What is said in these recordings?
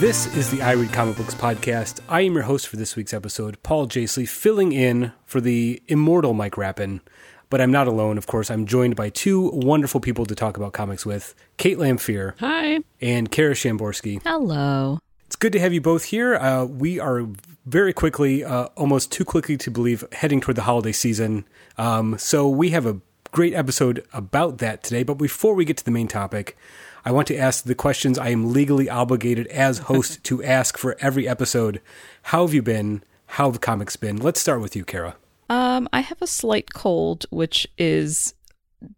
This is the I Read Comic Books podcast. I am your host for this week's episode, Paul Jasley, filling in for the immortal Mike Rappin. But I'm not alone, of course. I'm joined by two wonderful people to talk about comics with Kate Lamphere Hi. and Kara Shamborsky. Hello. It's good to have you both here. Uh, we are very quickly, uh, almost too quickly to believe, heading toward the holiday season. Um, so we have a great episode about that today. But before we get to the main topic, I want to ask the questions I am legally obligated as host to ask for every episode. How have you been? How have the comics been? Let's start with you, Kara. Um, I have a slight cold, which is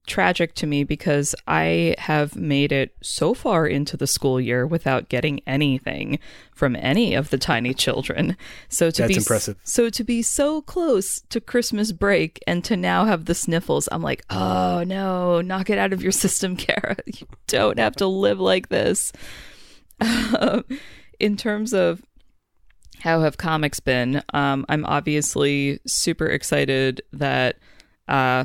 tragic to me because I have made it so far into the school year without getting anything from any of the tiny children. So to That's be impressive. so to be so close to Christmas break and to now have the sniffles, I'm like, oh no, knock it out of your system, Kara. You don't have to live like this. Um, in terms of how have comics been? Um, I'm obviously super excited that uh,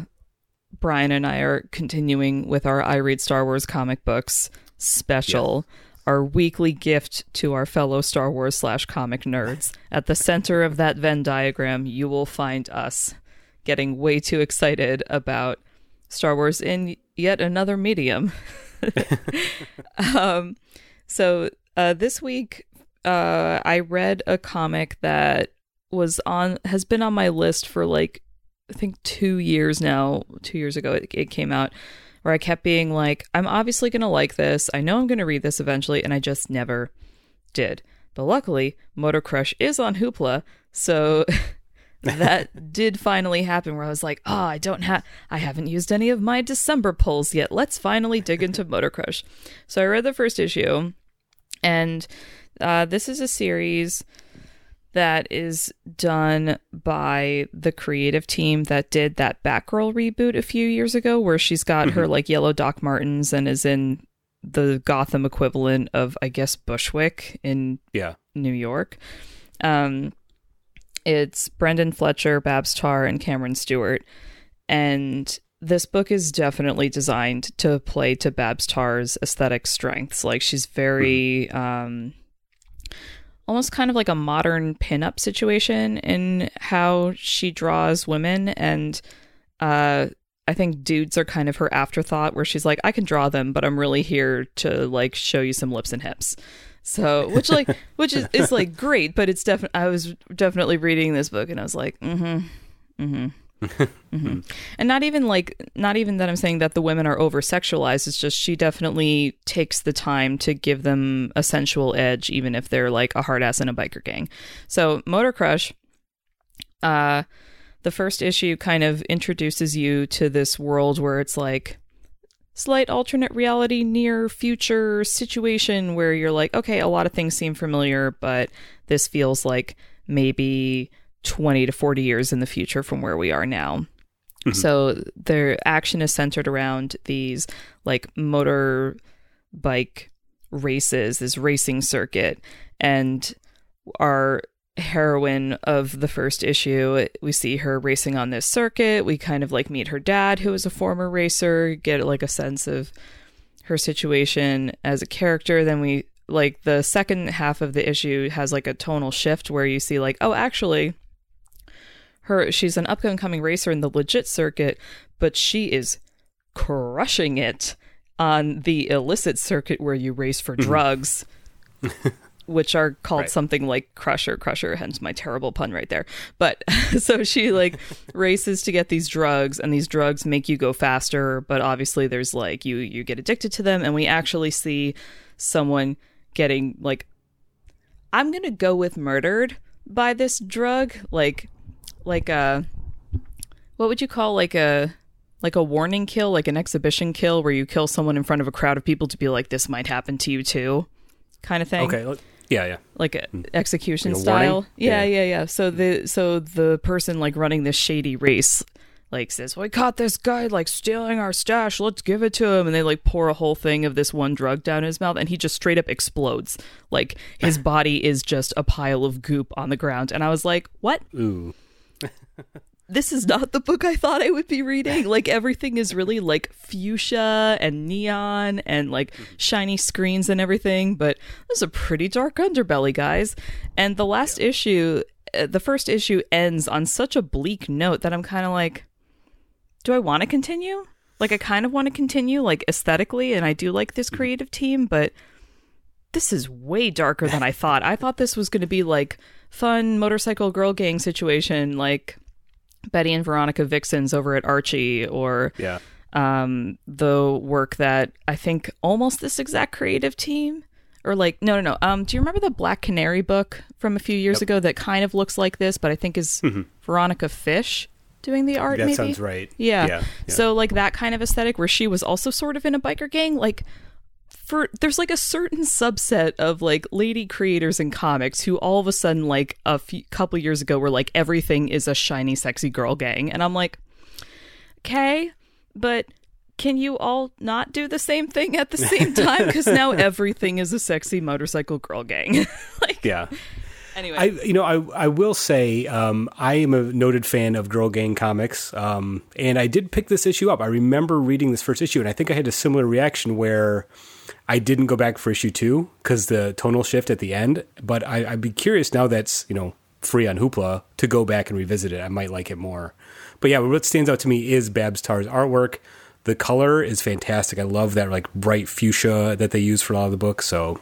Brian and I are continuing with our I Read Star Wars comic books special, our weekly gift to our fellow Star Wars slash comic nerds. At the center of that Venn diagram, you will find us getting way too excited about Star Wars in yet another medium. um, so uh, this week, uh, I read a comic that was on has been on my list for like I think two years now. Two years ago, it, it came out. Where I kept being like, I'm obviously gonna like this. I know I'm gonna read this eventually, and I just never did. But luckily, Motor Crush is on Hoopla, so that did finally happen. Where I was like, oh, I don't have, I haven't used any of my December pulls yet. Let's finally dig into Motor Crush. So I read the first issue, and uh, this is a series that is done by the creative team that did that Batgirl reboot a few years ago, where she's got her like yellow Doc Martens and is in the Gotham equivalent of, I guess, Bushwick in Yeah. New York. Um, it's Brendan Fletcher, Babs Tarr, and Cameron Stewart. And this book is definitely designed to play to Babs Tarr's aesthetic strengths. Like she's very um almost kind of like a modern pinup situation in how she draws women and uh I think dudes are kind of her afterthought where she's like, I can draw them, but I'm really here to like show you some lips and hips. So, which like, which is, is like great, but it's definitely, I was definitely reading this book and I was like, mm hmm, mm hmm. Hmm And not even like, not even that I'm saying that the women are over sexualized. It's just she definitely takes the time to give them a sensual edge, even if they're like a hard ass in a biker gang. So, Motor Crush, uh, the first issue kind of introduces you to this world where it's like slight alternate reality near future situation where you're like okay a lot of things seem familiar but this feels like maybe 20 to 40 years in the future from where we are now. Mm-hmm. So their action is centered around these like motor bike races this racing circuit and our heroine of the first issue we see her racing on this circuit. We kind of like meet her dad who is a former racer get like a sense of her situation as a character. Then we like the second half of the issue has like a tonal shift where you see like oh actually her she's an up and coming racer in the legit circuit but she is crushing it on the illicit circuit where you race for hmm. drugs which are called Right. something like crusher crusher hence my terrible pun right there but so she like races to get these drugs and these drugs make you go faster but obviously there's like you you get addicted to them and we actually see someone getting like i'm gonna go with murdered by this drug like like a what would you call like a like a warning kill like an exhibition kill where you kill someone in front of a crowd of people to be like this might happen to you too kind of thing Okay. Yeah, yeah. like a mm. execution Like a style. Yeah, Yeah. yeah, yeah. So the so the person like running this shady race like says, "We caught this guy like stealing our stash. Let's give it to him." And they like pour a whole thing of this one drug down his mouth and he just straight up explodes. Like his body is just a pile of goop on the ground. And I was like, "What?" Ooh. This is not the book I thought I would be reading. Like everything is really like fuchsia and neon and like shiny screens and everything, but this is a pretty dark underbelly, guys. And the last yeah. issue, uh, the first issue ends on such a bleak note that I'm kind of like, do I want to continue? Like I kind of want to continue like aesthetically and I do like this mm-hmm. creative team, but this is way darker than I thought. I thought this was going to be like fun motorcycle girl gang situation like Betty and Veronica Vixens over at Archie or yeah. um, the work that I think almost this exact creative team or like no no no um do you remember the Black Canary book from a few years yep. ago that kind of looks like this but I think is mm-hmm. Veronica Fish doing the art that maybe? sounds right yeah. Yeah, yeah. so like that kind of aesthetic where she was also sort of in a biker gang like for there's like a certain subset of like lady creators in comics who all of a sudden like a few couple years ago were like everything is a shiny sexy girl gang. And I'm like okay but can you all not do the same thing at the same time? Because now everything is a sexy motorcycle girl gang. Like yeah. anyway. I you know I I will say um, I am a noted fan of girl gang comics um, and I did pick this issue up. I remember reading this first issue and I think I had a similar reaction where I didn't go back for issue two because the tonal shift at the end. But I, would be curious now that's you know free on Hoopla to go back and revisit it. I might like it more. But yeah, what stands out to me is Babs Tarr's artwork. The color is fantastic. I love that like bright fuchsia that they use for a lot of the books. So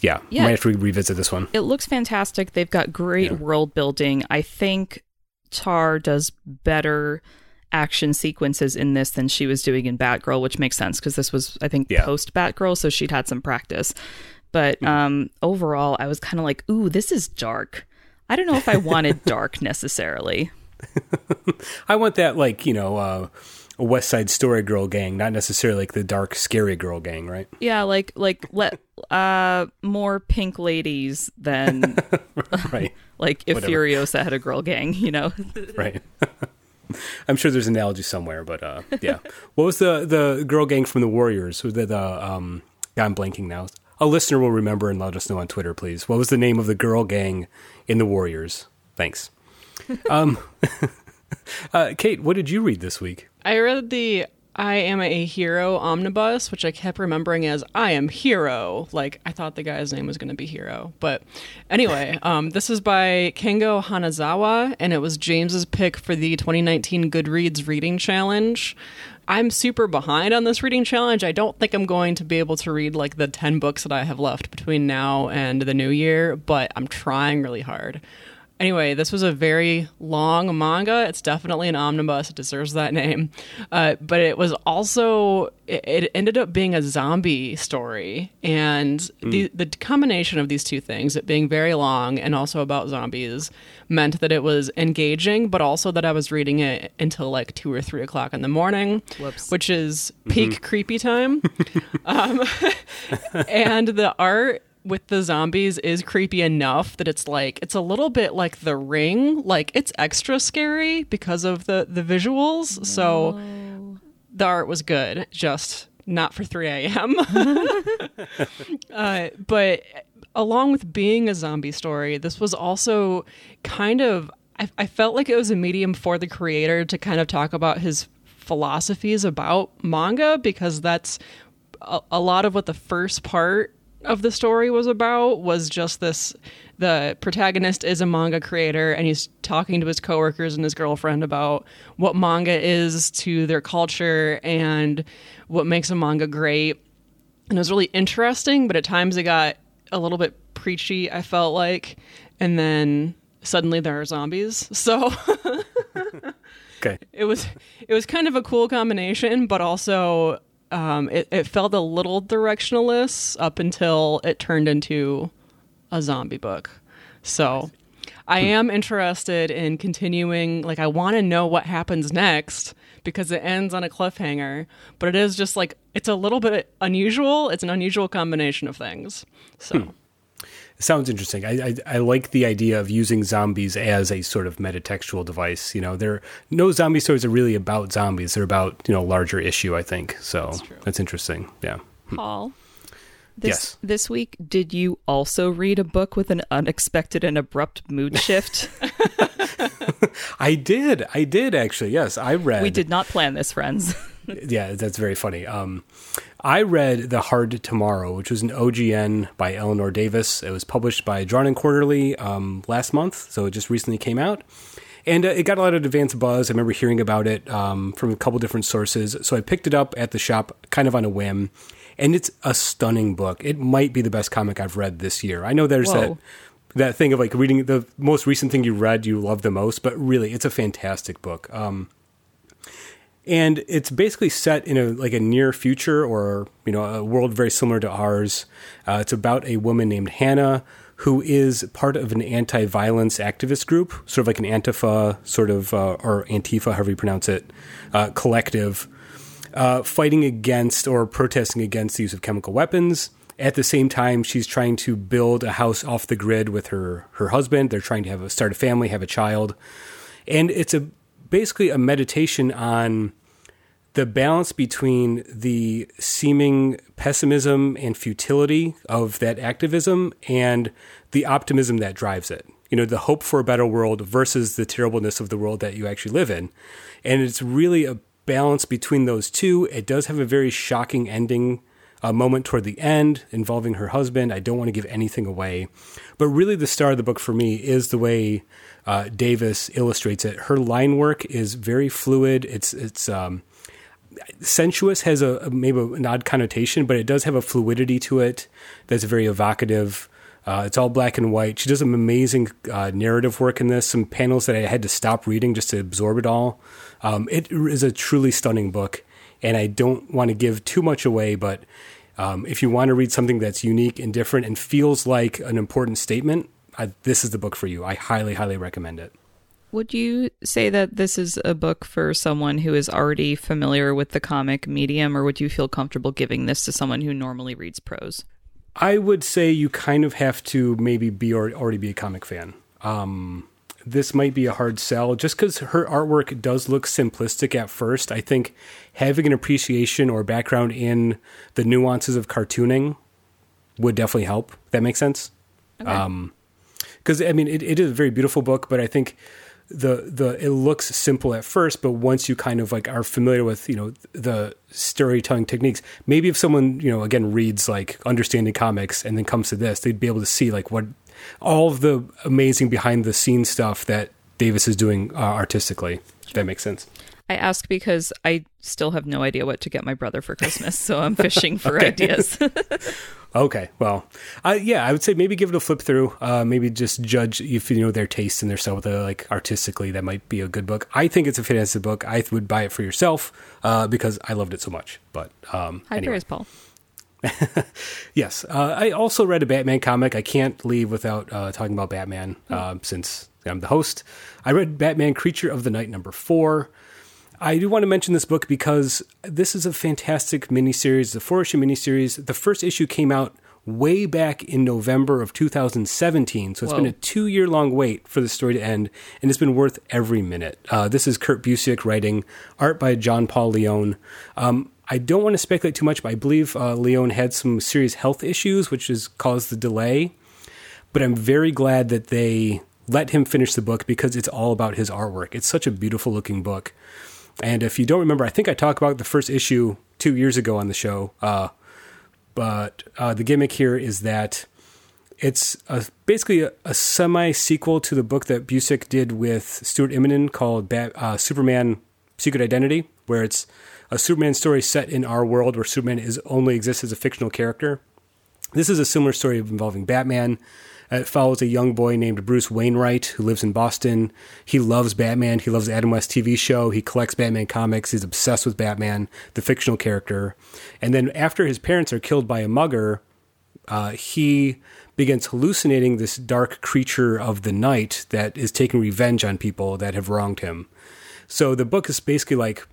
yeah, yeah. might have to revisit this one. It looks fantastic. They've got great yeah. world building. I think Tarr does better action sequences in this than she was doing in Batgirl, which makes sense because this was, I think, yeah. post Batgirl, so she'd had some practice. But mm. um, overall, I was kind of like, ooh, this is dark. I don't know if I wanted dark necessarily. I want that, like, you know, uh, a West Side Story girl gang, not necessarily like the dark, scary girl gang, right? Yeah, like like let uh more pink ladies than right. like if Whatever. Furiosa had a girl gang, you know? right. I'm sure there's an analogy somewhere, but uh, yeah. what was the the girl gang from the Warriors? The, the um? I'm blanking now. A listener will remember and let us know on Twitter, please. What was the name of the girl gang in the Warriors? Thanks. um, uh, Kate, what did you read this week? I read the I am a hero omnibus, which I kept remembering as I am hero. Like I thought the guy's name was going to be hero, but anyway, um, this is by Kengo Hanazawa, and it was James's pick for the 2019 Goodreads Reading Challenge. I'm super behind on this reading challenge. I don't think I'm going to be able to read like the 10 books that I have left between now and the new year, but I'm trying really hard. Anyway, this was a very long manga. It's definitely an omnibus. It deserves that name. Uh, but it was also, it, it, ended up being a zombie story. And mm. the, the combination of these two things, it being very long and also about zombies, meant that it was engaging, but also that I was reading it until like two or three o'clock in the morning, Whoops. which is peak mm-hmm. creepy time. um, and the art with the zombies is creepy enough that it's like it's a little bit like the ring. Like it's extra scary because of the the visuals. So the art was good just not for 3 a.m uh, but along with being a zombie story this was also kind of I, I felt like it was a medium for the creator to kind of talk about his philosophies about manga because that's a, a lot of what the first part of the story was about was just this the protagonist is a manga creator and he's talking to his coworkers and his girlfriend about what manga is to their culture and what makes a manga great. And it was really interesting, but at times it got a little bit preachy, I felt like. And then suddenly there are zombies. So Okay. It was it was kind of a cool combination, but also um, it, it felt a little directionless up until it turned into a zombie book. So I am interested in continuing. Like, I want to know what happens next because it ends on a cliffhanger, but it is just like, it's a little bit unusual. It's an unusual combination of things. So. Hmm sounds interesting. I, I, I like the idea of using zombies as a sort of metatextual device. You know, there no zombie stories are really about zombies. They're about you know larger issue. I think so. That's, that's interesting. Yeah. Hmm. Paul. This, yes. This week, did you also read a book with an unexpected and abrupt mood shift? I did. I did actually. Yes, I read. We did not plan this, friends. yeah, that's very funny. Um, I read The Hard Tomorrow, which was an OGN by Eleanor Davis. It was published by Drawn and Quarterly um, last month, so it just recently came out. And uh, it got a lot of advance buzz. I remember hearing about it um, from a couple different sources. So I picked it up at the shop kind of on a whim. And it's a stunning book. It might be the best comic I've read this year. I know there's Whoa. that that thing of like reading the most recent thing you read you love the most, but really it's a fantastic book. Um, and it's basically set in a like a near future or you know a world very similar to ours. Uh, it's about a woman named Hannah who is part of an anti-violence activist group, sort of like an Antifa, sort of uh, or Antifa, however you pronounce it, uh, collective, uh, fighting against or protesting against the use of chemical weapons. At the same time, she's trying to build a house off the grid with her her husband. They're trying to have a, start a family, have a child, and it's a basically a meditation on the balance between the seeming pessimism and futility of that activism and the optimism that drives it. You know, the hope for a better world versus the terribleness of the world that you actually live in. And it's really a balance between those two. It does have a very shocking ending a moment toward the end involving her husband. I don't want to give anything away, but really the star of the book for me is the way uh, Davis illustrates it. Her line work is very fluid. It's it's um, sensuous has a maybe an odd connotation, but it does have a fluidity to it that's very evocative. Uh, it's all black and white. She does some amazing uh, narrative work in this. Some panels that I had to stop reading just to absorb it all. Um, it is a truly stunning book, and I don't want to give too much away, but um, if you want to read something that's unique and different and feels like an important statement, I, this is the book for you. I highly, highly recommend it. Would you say that this is a book for someone who is already familiar with the comic medium, or would you feel comfortable giving this to someone who normally reads prose? I would say you kind of have to maybe be or already be a comic fan. Um, this might be a hard sell just because her artwork does look simplistic at first. I think having an appreciation or background in the nuances of cartooning would definitely help. That makes sense. Okay. Um, because I mean, it, it is a very beautiful book, but I think the the it looks simple at first, but once you kind of like are familiar with you know the storytelling techniques, maybe if someone you know again reads like understanding comics and then comes to this, they'd be able to see like what all of the amazing behind the scenes stuff that Davis is doing uh, artistically. Sure. that makes sense. I ask because I still have no idea what to get my brother for Christmas, so I'm fishing for ideas. okay, well, uh, yeah, I would say maybe give it a flip through. Uh, maybe just judge if you know their taste and their style. With like artistically, that might be a good book. I think it's a fantastic book. I would buy it for yourself uh, because I loved it so much. But um, hi, anyway. Paul. Yes, uh, I also read a Batman comic. I can't leave without uh, talking about Batman uh, since I'm the host. I read Batman Creature of the Night number four. I do want to mention this book because this is a fantastic miniseries, the four issue miniseries. The first issue came out way back in November of 2017. So it's Whoa. been a two year long wait for the story to end, and it's been worth every minute. Uh, this is Kurt Busiek writing, art by John Paul Leon. Um, I don't want to speculate too much, but I believe uh, Leon had some serious health issues, which has caused the delay. But I'm very glad that they let him finish the book because it's all about his artwork. It's such a beautiful looking book. And if you don't remember, I think I talked about the first issue two years ago on the show. Uh, but uh, the gimmick here is that it's a, basically a, a, semi sequel to the book that Busiek did with Stuart Immonen called uh, Superman Secret Identity, where it's a Superman story set in our world where Superman is only exists as a fictional character. This is a similar story involving Batman. It follows a young boy named Bruce Wainwright who lives in Boston. He loves Batman. He loves the Adam West TV show. He collects Batman comics. He's obsessed with Batman, the fictional character. And then after his parents are killed by a mugger, uh, he begins hallucinating this dark creature of the night that is taking revenge on people that have wronged him. So the book is basically like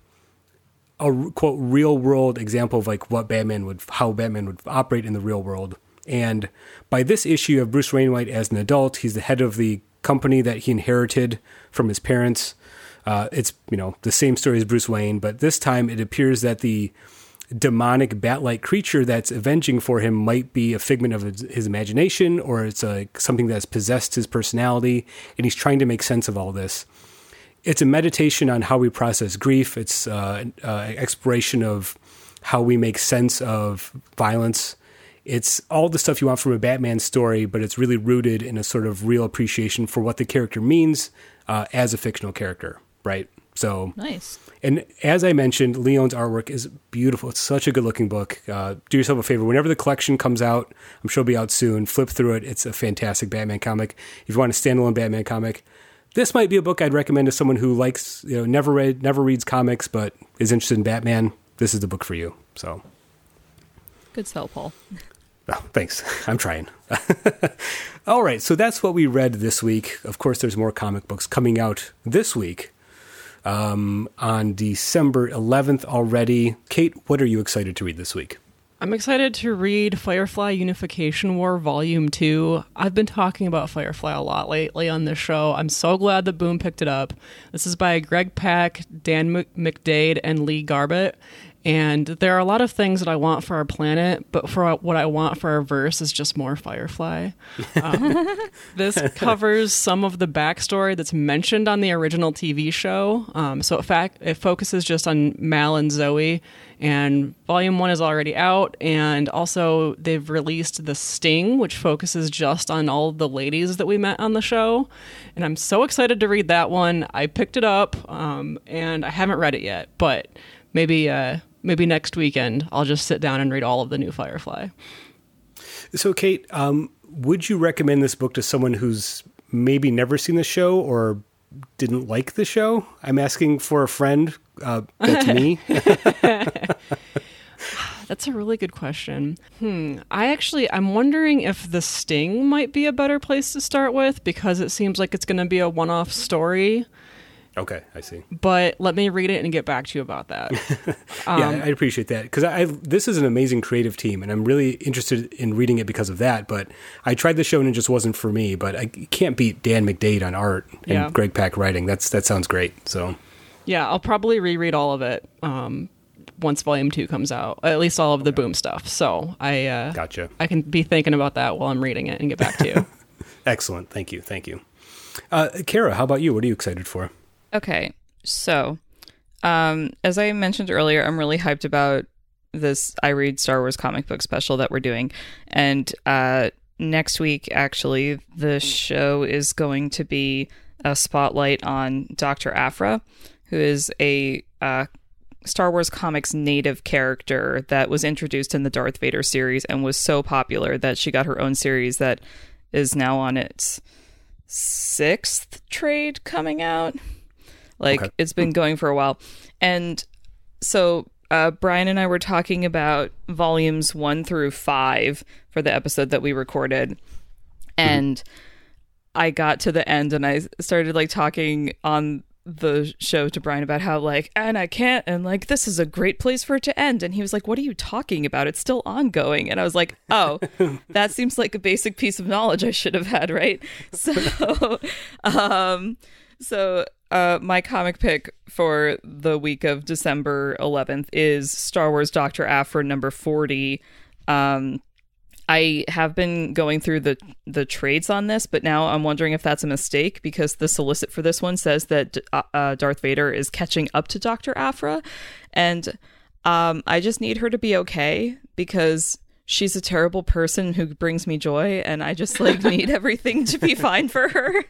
a quote real world example of like what Batman would how Batman would operate in the real world. And by this issue of Bruce Wainwright as an adult, he's the head of the company that he inherited from his parents. Uh, it's you know the same story as Bruce Wayne, but this time it appears that the demonic bat-like creature that's avenging for him might be a figment of his, his imagination, or it's a, something that's possessed his personality, and he's trying to make sense of all this. It's a meditation on how we process grief. It's uh, uh, exploration of how we make sense of violence. It's all the stuff you want from a Batman story, but it's really rooted in a sort of real appreciation for what the character means uh, as a fictional character, right? So nice. And as I mentioned, Leon's artwork is beautiful. It's such a good looking book. Uh, do yourself a favor. Whenever the collection comes out, I'm sure it'll be out soon. Flip through it. It's a fantastic Batman comic. If you want a standalone Batman comic, this might be a book I'd recommend to someone who likes, you know, never read, never reads comics, but is interested in Batman. This is the book for you. So, good sell, Paul. Oh, thanks. I'm trying. All right, so that's what we read this week. Of course, there's more comic books coming out this week um, on December 11th already. Kate, what are you excited to read this week? I'm excited to read Firefly Unification War Volume 2. I've been talking about Firefly a lot lately on this show. I'm so glad that Boom picked it up. This is by Greg Pak, Dan McDaid, and Lee Garbett. And there are a lot of things that I want for our planet, but for what I want for our verse is just more Firefly. Um, this covers some of the backstory that's mentioned on the original TV show. Um, so, in fact, it focuses just on Mal and Zoe. And volume one is already out. And also, they've released The Sting, which focuses just on all the ladies that we met on the show. And I'm so excited to read that one. I picked it up um, and I haven't read it yet, but maybe. Uh, maybe next weekend I'll just sit down and read all of the new Firefly. So, Kate, um, would you recommend this book to someone who's maybe never seen the show or didn't like the show? I'm asking for a friend. Uh, that's me. That's a really good question. Hmm. I actually, I'm wondering if The Sting might be a better place to start with because it seems like it's going to be a one off story. Okay, I see. But let me read it and get back to you about that. um, yeah, I appreciate that because I this is an amazing creative team, and I'm really interested in reading it because of that. But I tried the show and it just wasn't for me. But I can't beat Dan McDaid on art and yeah. Greg Pak writing. That's that sounds great. So yeah, I'll probably reread all of it um, once Volume Two comes out. At least all of okay. the Boom stuff. So I uh, gotcha. I can be thinking about that while I'm reading it and get back to you. Excellent. Thank you. Thank you. Uh, Kara, how about you? What are you excited for? Okay, so um, as I mentioned earlier, I'm really hyped about this I read Star Wars comic book special that we're doing, and uh, next week actually the show is going to be a spotlight on Doctor Aphra, who is a uh, Star Wars comics native character that was introduced in the Darth Vader series and was so popular that she got her own series that is now on its sixth trade coming out. Like okay. it's been going for a while. And so uh, Brian and I were talking about volumes one through five for the episode that we recorded. And mm-hmm. I got to the end and I started like talking on the show to Brian about how like and I can't and like this is a great place for it to end and he was like what are you talking about it's still ongoing and I was like oh that seems like a basic piece of knowledge I should have had right so um so uh, my comic pick for the week of December 11th is Star Wars Doctor Aphra number 40. Um, I have been going through the the trades on this, but now I'm wondering if that's a mistake because the solicit for this one says that uh, uh, Darth Vader is catching up to Doctor Aphra, and um, I just need her to be okay because she's a terrible person who brings me joy, and I just like need everything to be fine for her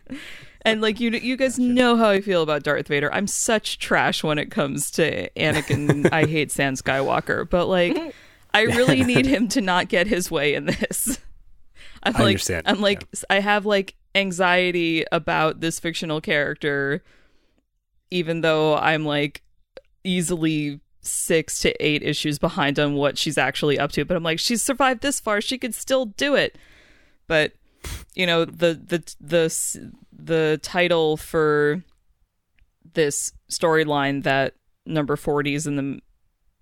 and like you you guys know how I feel about Darth Vader. I'm such trash when it comes to Anakin. I hate San Skywalker, but like I really need him to not get his way in this. I'm I like understand. I'm like yeah. I have like anxiety about this fictional character even though I'm like easily six to eight issues behind on what she's actually up to. But I'm like, she's survived this far. She could still do it. But you know, the the the the title for this storyline that number 40 is in the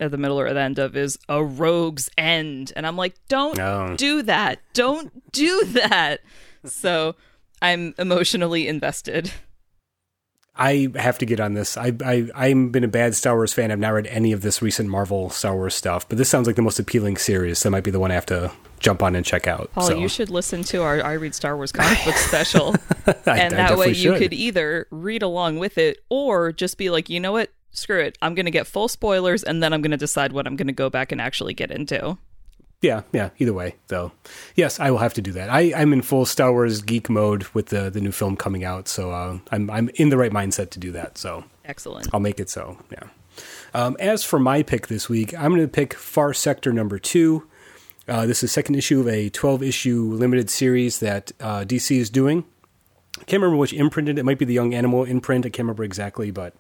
at the middle or the end of is a rogue's end and i'm like don't oh. do that don't do that so i'm emotionally invested I have to get on this. I I I've been a bad Star Wars fan. I've not read any of this recent Marvel Star Wars stuff, but this sounds like the most appealing series. That might be the one I have to jump on and check out. Paul, so. you should listen to our I Read Star Wars comic book special. I- and I that way you should. could either read along with it or just be like, you know what? Screw it. I'm going to get full spoilers and then I'm going to decide what I'm going to go back and actually get into. Yeah, yeah. Either way, though, yes, I will have to do that. I, I'm in full Star Wars geek mode with the the new film coming out, so uh, I'm I'm in the right mindset to do that. So Excellent. I'll make it so. Yeah. Um, as for my pick this week, I'm going to pick Far Sector number two. Uh, this is the second issue of a 12 issue limited series that uh, DC is doing. I can't remember which imprint it. It might be the Young Animal imprint. I can't remember exactly, but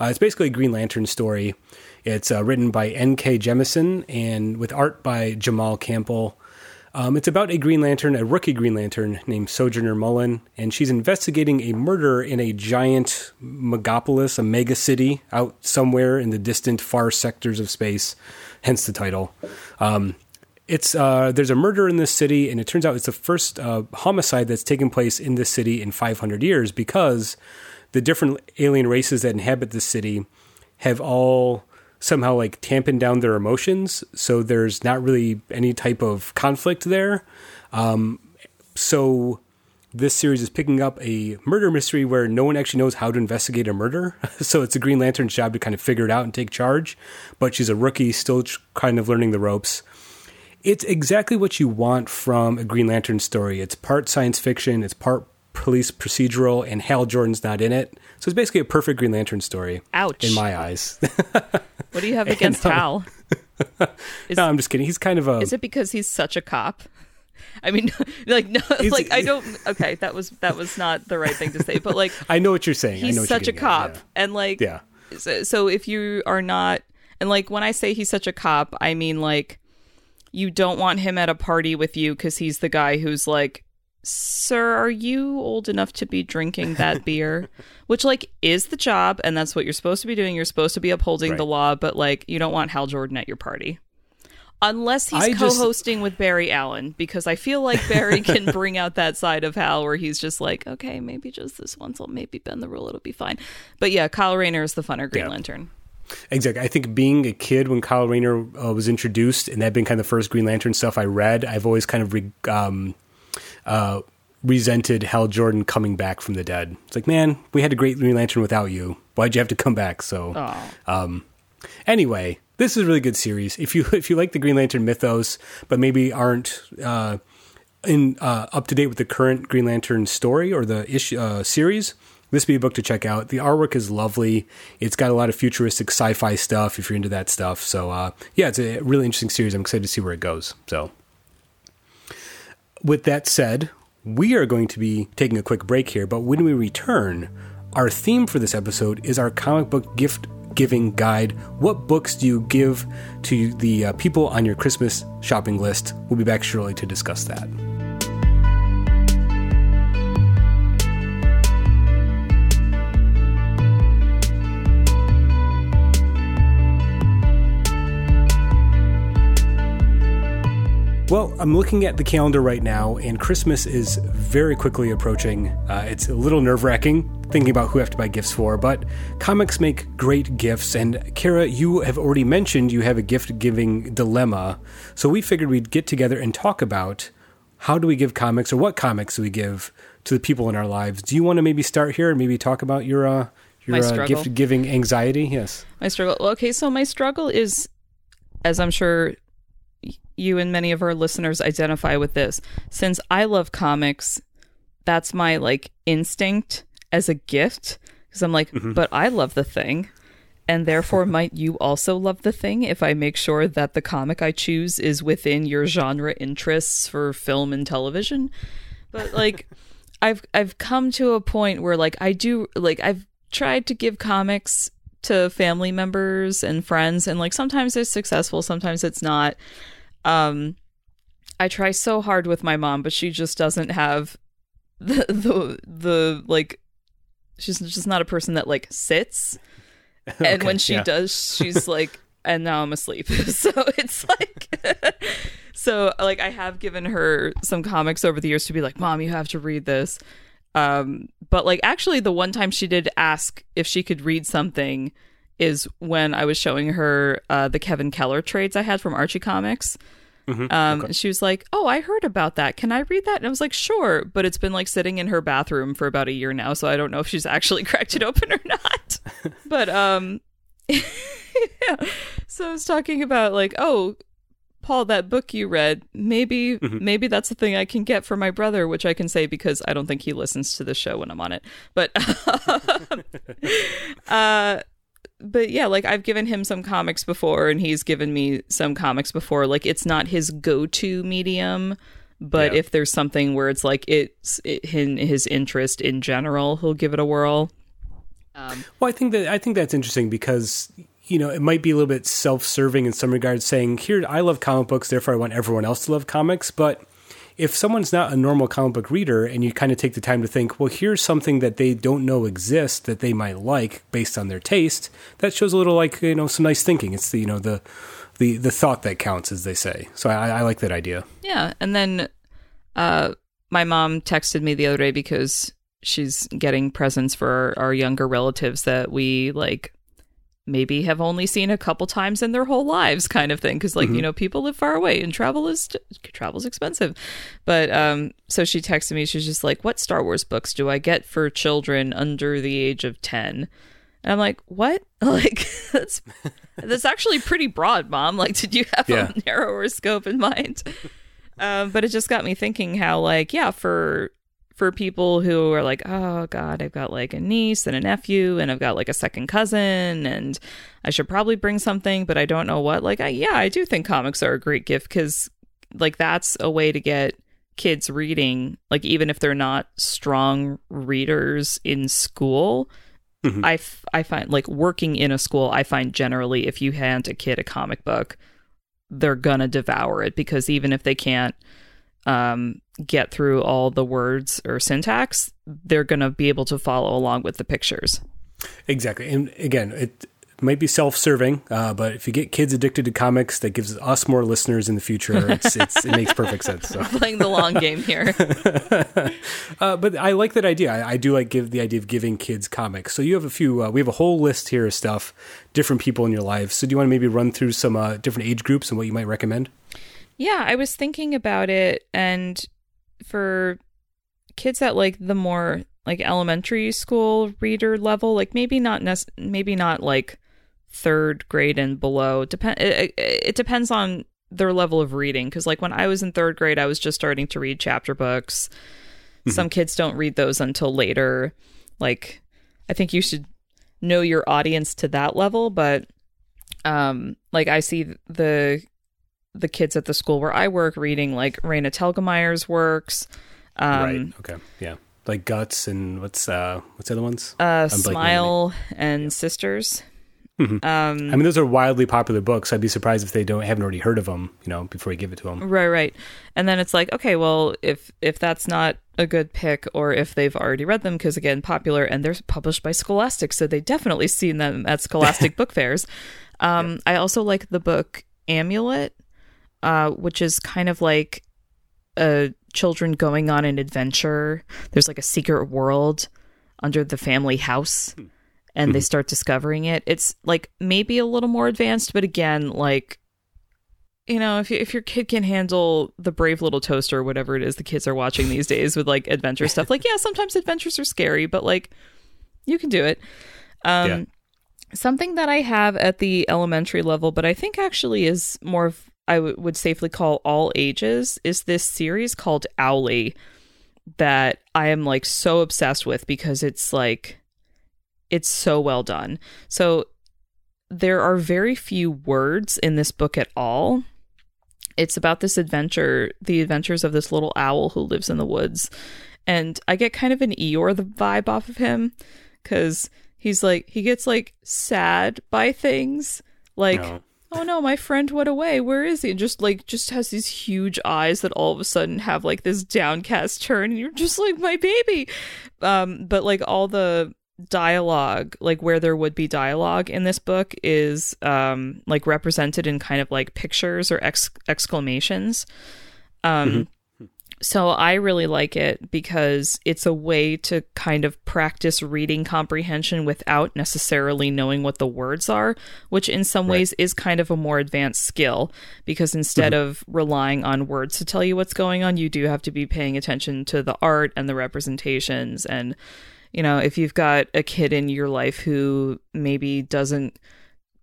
uh, it's basically a Green Lantern story. It's uh, written by N.K. Jemisin and with art by Jamal Campbell. Um, it's about a Green Lantern, a rookie Green Lantern named Sojourner Mullein, and she's investigating a murder in a giant megapolis, a mega city out somewhere in the distant far sectors of space, hence the title. Um, it's uh, there's a murder in this city, and it turns out it's the first uh, homicide that's taken place in this city in 500 years because the different alien races that inhabit this city have all somehow like tampened down their emotions, so there's not really any type of conflict there. Um, so this series is picking up a murder mystery where no one actually knows how to investigate a murder. so it's a Green Lantern's job to kind of figure it out and take charge. But she's a rookie, still kind of learning the ropes. It's exactly what you want from a Green Lantern story. It's part science fiction, it's part police procedural, and Hal Jordan's not in it. So it's basically a perfect Green Lantern story. Ouch. In my eyes. What do you have against um, Hal? Is, no, I'm just kidding. He's kind of a. is it because he's such a cop? I mean, like no, like I don't. Okay, that was that was not the right thing to say, but like I know what you're saying. I know he's such a getting at, cop, and like Yeah. so, so if you are not and like when i say he's such a cop i mean like you don't want him at a party with you because he's the guy who's like sir are you old enough to be drinking that beer? Which like is the job and that's what you're supposed to be doing. You're supposed to be upholding the law but like you don't want hal jordan at your party. Unless he's I co-hosting with barry allen because i feel like barry can bring out that side of hal where he's just like okay maybe just this once i'll maybe bend the rule it'll be fine. But yeah kyle rayner is the funner green Yeah. lantern Exactly. I think being a kid when Kyle Rayner uh, was introduced, and that been kind of the first Green Lantern stuff I read, I've always kind of re- um, uh, resented Hal Jordan coming back from the dead. It's like, man, we had a great Green Lantern without you. Why'd you have to come back? So, oh anyway, this is a really good series. If you if you like the Green Lantern mythos, but maybe aren't uh, in uh, up to date with the current Green Lantern story or the issue uh, series, this be a book to check out. The artwork is lovely. It's got a lot of futuristic sci-fi stuff if you're into that stuff. So uh, yeah, it's a really interesting series. I'm excited to see where it goes. So with that said, we are going to be taking a quick break here, but when we return, our theme for this episode is our comic book gift giving guide. What books do you give to the uh, people on your Christmas shopping list? We'll be back shortly to discuss that. Well, I'm looking at the calendar right now, and Christmas is very quickly approaching. Uh, it's a little nerve wracking thinking about who I have to buy gifts for, but comics make great gifts. And Kara, you have already mentioned you have a gift giving dilemma. So we figured we'd get together and talk about how do we give comics or what comics do we give to the people in our lives. Do you want to maybe start here and maybe talk about your, uh, your uh, gift giving anxiety? Yes. My struggle. well, Okay, so my struggle is, as I'm sure you and many of our listeners identify with this, since I love comics, that's my like instinct as a gift. Because I'm like, mm-hmm. but I love the thing. And therefore, might you also love the thing if I make sure that the comic I choose is within your genre interests for film and television? But like, I've I've come to a point where like I do like I've tried to give comics to family members and friends and like sometimes it's successful sometimes it's not um i try so hard with my mom but she just doesn't have the the, the like she's just not a person that like sits. And Okay, when she yeah. does she's like and now i'm asleep. So it's like so like i have given her some comics over the years to be like mom you have to read this. Um but like actually the one time she did ask if she could read something is when i was showing her uh the kevin keller trades i had from archie comics Um, and she was like, "Oh, I heard about that. Can I read that?" And I was like, "Sure," but it's been like sitting in her bathroom for about a year now, so I don't know if she's actually cracked it open or not. but um, yeah. So I was talking about like, oh, Paul, that book you read, maybe maybe that's the thing I can get for my brother, which I can say because I don't think he listens to the show when I'm on it. But uh but yeah, like I've given him some comics before and he's given me some comics before. Like it's not his go-to medium, but Yeah. if there's something where it's like it's it, in his interest in general, he'll give it a whirl. Um, well, I think that I think that's interesting because you know it might be a little bit self-serving in some regards, saying here I love comic books, therefore I want everyone else to love comics. But if someone's not a normal comic book reader, and you kind of take the time to think, well, here's something that they don't know exists that they might like based on their taste, that shows a little like you know some nice thinking. It's the you know the the the thought that counts, as they say. So I, I like that idea. Yeah, and then uh my mom texted me the other day because she's getting presents for our, our younger relatives that we like maybe have only seen a couple times in their whole lives kind of thing. Because like you know people live far away and travel is travel's expensive. But um so she texted me she's just like what star wars books do i get for children under the age of 10 and i'm like what? Like that's that's actually pretty broad mom. Like did you have Yeah. a narrower scope in mind? Um, but it just got me thinking how like yeah for for people who are like oh god i've got like a niece and a nephew and i've got like a second cousin and i should probably bring something but i don't know what. Like I, yeah i do think comics are a great gift because like that's a way to get kids reading like even if they're not strong readers in school. I, f- I find like working in a school i find generally if you hand a kid a comic book they're gonna devour it because even if they can't um, get through all the words or syntax, they're gonna be able to follow along with the pictures. Exactly. And again, it might be self-serving, uh, but if you get kids addicted to comics, that gives us more listeners in the future. It's, it's, it makes perfect sense. So. Playing the long game here. Uh, but I like that idea. I, I do like give the idea of giving kids comics. So you have a few. Uh, we have a whole list here of stuff, different people in your life. So do you want to maybe run through some uh, different age groups and what you might recommend? Yeah, I was thinking about it, and for kids at like the more like elementary school reader level, like maybe not nec- maybe not like third grade and below. Depend it, it, it depends on their level of reading. Because like when I was in third grade, I was just starting to read chapter books. Some kids don't read those until later. Like I think you should know your audience to that level, but um like I see the the kids at the school where I work reading like Raina Telgemeier's works. Um, right. Okay. Yeah. Like guts and what's uh what's the other ones? uh, blanking on the Smile and Sisters. Mhm. Um, I mean, those are wildly popular books. I'd be surprised if they don't haven't already heard of them. You know, before you give it to them. right, right. And then it's like, okay, well, if if that's not a good pick, or if they've already read them, because again, popular and they're published by Scholastic, so they definitely seen them at Scholastic book fairs. Um, I also like the book Amulet, uh, which is kind of like uh, children going on an adventure. There's like a secret world under the family house, and they start discovering it. It's like maybe a little more advanced, but again, like you know, if you, if your kid can handle the brave little toaster or whatever it is the kids are watching these days with like adventure stuff, like yeah, sometimes adventures are scary, but like you can do it. Um, Yeah. Something that I have at the elementary level, but I think actually is more of I w- would safely call all ages, is this series called Owly that I am like so obsessed with because it's like it's so well done. So there are very few words in this book at all. It's about this adventure, the adventures of this little owl who lives in the woods. And I get kind of an Eeyore vibe off of him because he's like, he gets like sad by things. Like, No. Oh no, my friend went away. Where is he? And just like, just has these huge eyes that all of a sudden have like this downcast turn. And you're just like, my baby. Um, but like all the dialogue like where there would be dialogue in this book is um like represented in kind of like pictures or ex- exclamations um So I really like it because it's a way to kind of practice reading comprehension without necessarily knowing what the words are, which in some ways is kind of a more advanced skill because instead mm-hmm. of relying on words to tell you what's going on, you do have to be paying attention to the art and the representations. And you know, if you've got a kid in your life who maybe doesn't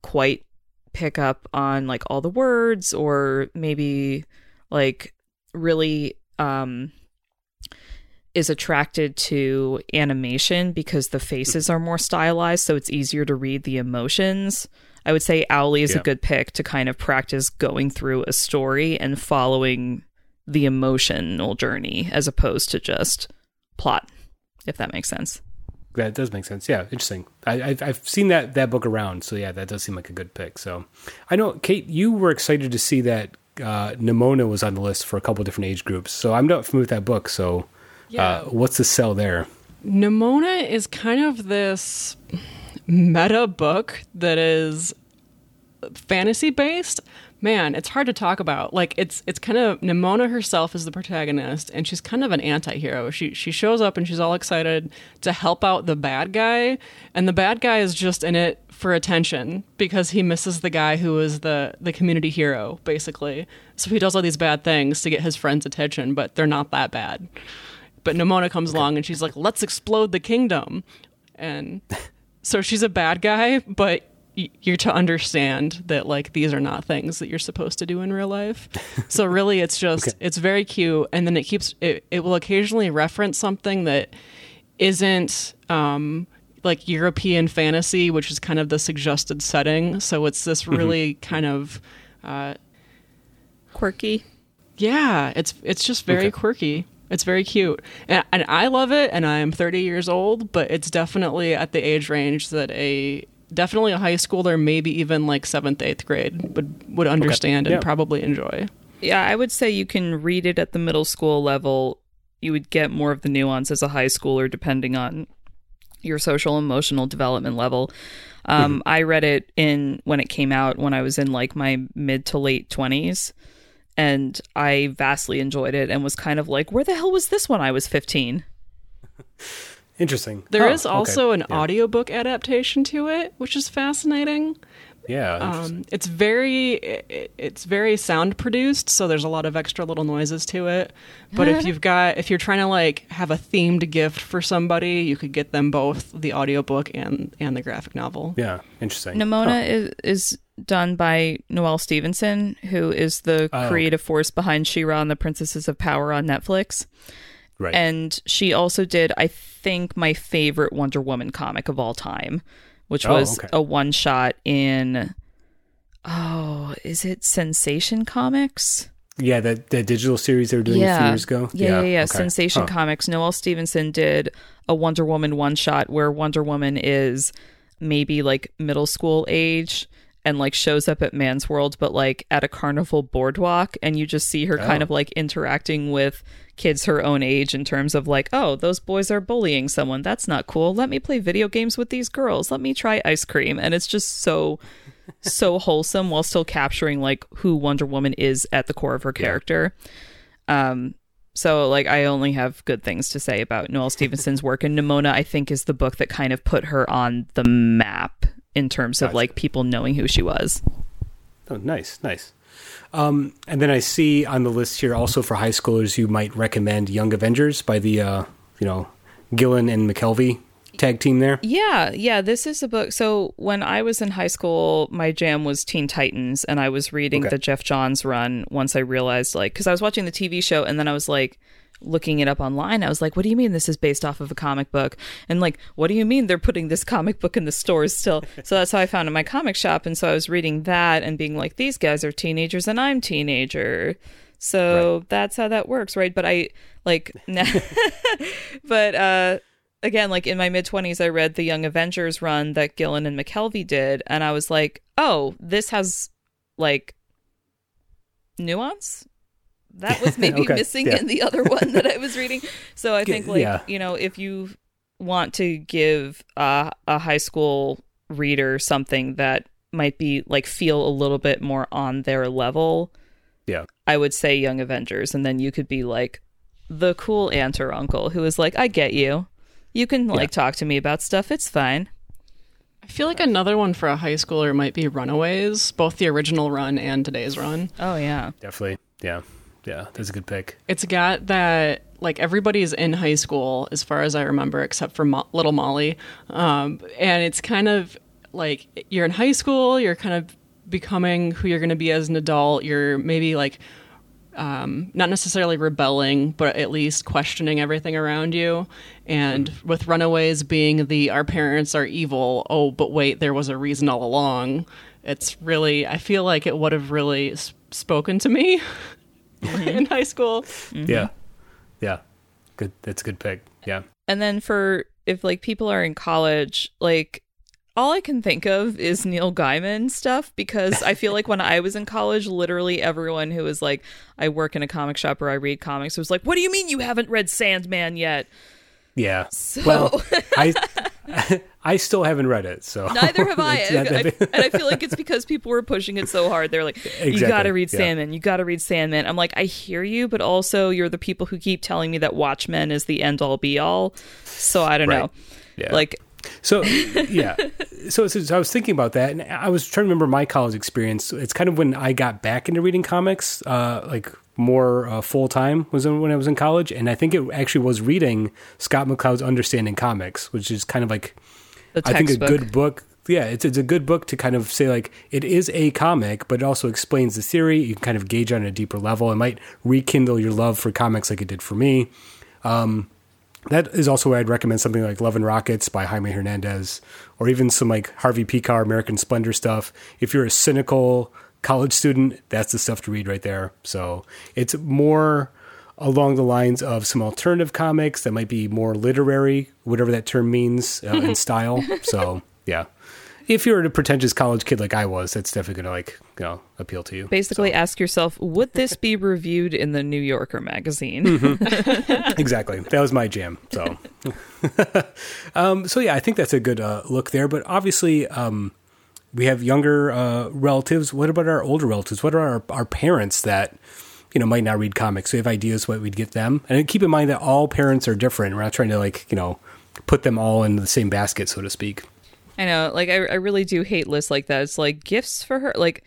quite pick up on like all the words or maybe like really um is attracted to animation because the faces are more stylized so it's easier to read the emotions i would say owly is Yeah. a good pick to kind of practice going through a story and following the emotional journey as opposed to just plot if that makes sense That does make sense. Yeah, interesting. I, I've I've seen that that book around, so yeah, that does seem like a good pick. So, I know Kate, you were excited to see that uh, Nimona was on the list for a couple different age groups. So I'm not familiar with that book. So, uh, what's the sell there? Nimona is kind of this meta book that is fantasy based. Man, it's hard to talk about. Like it's it's kind of Nimona herself is the protagonist and she's kind of an anti-hero. She she shows up and she's all excited to help out the bad guy and the bad guy is just in it for attention because he misses the guy who is the the community hero basically. So he does all these bad things to get his friends' attention, but they're not that bad. But Nimona comes along and she's like, "Let's explode the kingdom," and so she's a bad guy, but you're to understand that like these are not things that you're supposed to do in real life. So really, it's just it's very cute, and then it keeps it. It will occasionally reference something that isn't um, like European fantasy, which is kind of the suggested setting. So it's this really kind of quirky yeah, it's it's just very Okay. quirky. It's very cute, and, and I love it. And I'm 30 years old, but it's definitely at the age range that a definitely a high schooler, maybe even like seventh, eighth grade would would understand Yeah. and probably enjoy. Yeah, I would say you can read it at the middle school level. You would get more of the nuance as a high schooler, depending on your social emotional development level. Um, I read it in when it came out when I was in like my mid to late twenties, and I vastly enjoyed it and was kind of like, "Where the hell was this when I was 15? Interesting. There Oh, is okay. also an Yeah. audiobook adaptation to it, which is fascinating. Yeah. Um, it's very it, it's very sound produced, so there's a lot of extra little noises to it. But if you've got if you're trying to like have a themed gift for somebody, you could get them both the audiobook and and the graphic novel. yeah. Interesting. Nimona Huh. is, is done by Noelle Stevenson, who is the Oh, okay. creative force behind She-Ra and the Princesses of Power on Netflix. Right. And she also did, I think, my favorite Wonder Woman comic of all time, which Oh, was okay. a one shot in. Oh, is it Sensation Comics? yeah. That that digital series they were doing a few years ago. Yeah, yeah, yeah. okay. Sensation Huh. Comics. Noelle Stevenson did a Wonder Woman one shot where Wonder Woman is maybe like middle school age and like shows up at Man's World, but like at a carnival boardwalk, and you just see her kind Oh. of like interacting with kids her own age in terms of like, oh, those boys are bullying someone. That's not cool. Let me play video games with these girls. Let me try ice cream. And it's just so so wholesome while still capturing like who Wonder Woman is at the core of her character. Um so like I only have good things to say about Noelle Stevenson's work and Nimona I think is the book that kind of put her on the map in terms of like people knowing who she was. Oh, nice, nice. Um, and then I see on the list here also for high schoolers, you might recommend Young Avengers by the uh, you know Gillen and McKelvey tag team there. Yeah, yeah, this is a book. So when I was in high school, my jam was Teen Titans and I was reading Okay. the Geoff Johns run once I realized like cuz I was watching the TV show and then I was like looking it up online. I was like, "What do you mean this is based off of a comic book?" And like, "What do you mean they're putting this comic book in the stores still?" so that's how I found it in my comic shop and so I was reading that and being like, "These guys are teenagers and I'm teenager." So that's how that works, right? But I like but uh again, like in my mid 20s, I read the Young Avengers run that Gillen and McKelvey did, and I was like, oh, this has like nuance. That was maybe Okay, missing yeah. in the other one that I was reading. So I think, like, yeah. you know, if you want to give uh, a high school reader something that might be like feel a little bit more on their level, Yeah. I would say Young Avengers, and then you could be like, the cool aunt or uncle who is like, I get you. You can like talk to me about stuff. It's fine. I feel like another one for a high schooler might be Runaways, both the original run and today's run. Oh yeah. Definitely. Yeah. Yeah. That's a good pick. It's got that like everybody's in high school as far as I remember, except for Mo- little Molly, um, and it's kind of like you're in high school, you're kind of becoming who you're going to be as an adult. You're maybe like um, not necessarily rebelling, but at least questioning everything around you. And with Runaways being the our parents are evil, oh, but wait, there was a reason all along. It's really, I feel like it would have really s- spoken to me in mm-hmm. high school. Mm-hmm. Yeah. Yeah. Good. That's a good pick. Yeah. And then for if like people are in college, like all I can think of is Neil Gaiman stuff because I feel like when I was in college, literally everyone who was like, I work in a comic shop or I read comics was like, What do you mean you haven't read Sandman yet? Yeah. So Well, I I still haven't read it, so neither have I. I- and I feel like it's because people were pushing it so hard. They're like, You Exactly, gotta read yeah. Sandman, you gotta read Sandman. I'm like, I hear you, but also you're the people who keep telling me that Watchmen is the end all be all. So I don't Right. know. Yeah. Like So yeah, so, so, so I was thinking about that, and I was trying to remember my college experience. It's kind of when I got back into reading comics, uh, like more uh, full time was when I was in college, and I think it actually was reading Scott McCloud's Understanding Comics, which is kind of like I think a good book. Yeah, it's it's a good book to kind of say like it is a comic, but it also explains the theory. You can kind of gauge on a deeper level. It might rekindle your love for comics like it did for me. Um, that is also where I'd recommend something like Love and Rockets by Jaime Hernandez, or even some like Harvey Pekar American Splendor stuff. If you're a cynical college student, that's the stuff to read right there. So it's more along the lines of some alternative comics that might be more literary, whatever that term means uh, in style. So yeah, if you're a pretentious college kid like I was, that's definitely gonna like you know appeal to you. Basically, ask yourself, would this be reviewed in the New Yorker magazine? Mm-hmm. exactly. That was my jam. So, um, so yeah, I think that's a good uh, look there. But obviously, um, we have younger uh, relatives. What about our older relatives? What are our, our parents that you know might not read comics? We have ideas what we'd get them, and keep in mind that all parents are different. We're not trying to like you know put them all in the same basket, so to speak. I know, like I, I really do hate lists like that. It's like gifts for her. Like,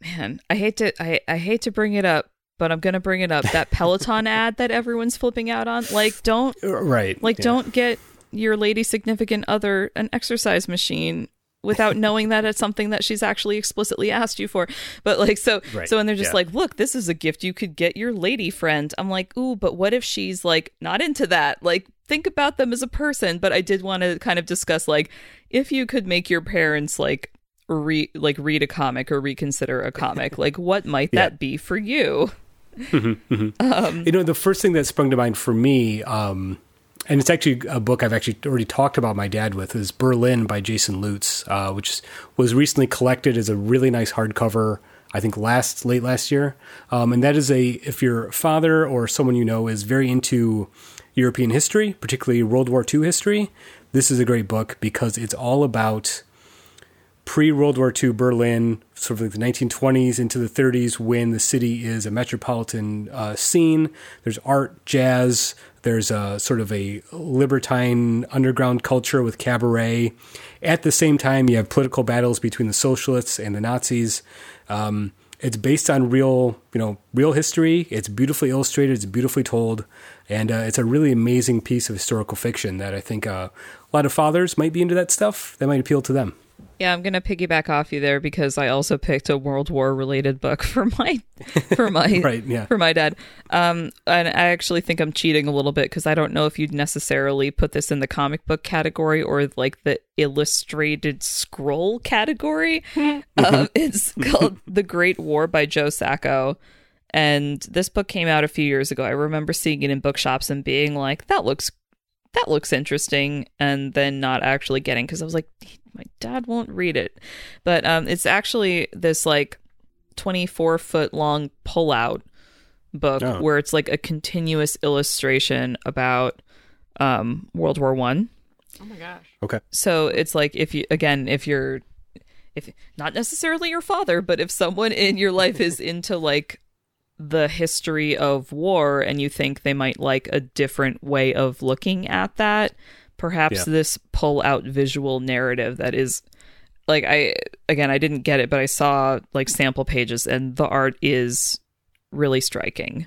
man, I hate to, I, I hate to bring it up, but I'm gonna bring it up. That Peloton ad that everyone's flipping out on. Like, don't, Right. like, yeah. don't get your lady significant other an exercise machine without knowing that it's something that she's actually explicitly asked you for. But like so Right, so and they're just yeah. like, look, this is a gift you could get your lady friend. I'm like, ooh, but what if she's like not into that? Like think about them as a person. But I did want to kind of discuss like if you could make your parents like re like read a comic or reconsider a comic, like what might Yeah. that be for you? Mm-hmm, mm-hmm. Um, you know, the first thing that sprung to mind for me, um, and it's actually a book I've actually already talked about my dad with, is Berlin by Jason Lutes, uh, which was recently collected as a really nice hardcover. I think last late last year, um, and that is a if your father or someone you know is very into European history, particularly World War II history, this is a great book because it's all about pre World War II Berlin, sort of like the 1920s into the 30s, when the city is a metropolitan uh, scene. There's art, jazz. There's a sort of a libertine underground culture with cabaret. At the same time, you have political battles between the socialists and the Nazis. Um, it's based on real, you know, real history. It's beautifully illustrated. It's beautifully told, and uh, it's a really amazing piece of historical fiction that I think uh, a lot of fathers might be into that stuff. That might appeal to them. Yeah, I'm gonna piggyback off you there because I also picked a World War related book for my for my Right, yeah. for my dad. Um, and I actually think I'm cheating a little bit because I don't know if you'd necessarily put this in the comic book category or like the illustrated scroll category. um, it's called The Great War by Joe Sacco. And this book came out a few years ago. I remember seeing it in bookshops and being like, that looks that looks interesting and then not actually getting because I was like my dad won't read it. But um it's actually this like 24 foot long pullout book Oh. where it's like a continuous illustration about um World War 1 Oh my gosh. Okay. so it's like if you again if you're if not necessarily your father but if someone in your life is into like the history of war and you think they might like a different way of looking at that, perhaps Yeah. this pull out visual narrative that is like I again I didn't get it, but I saw like sample pages and the art is really striking.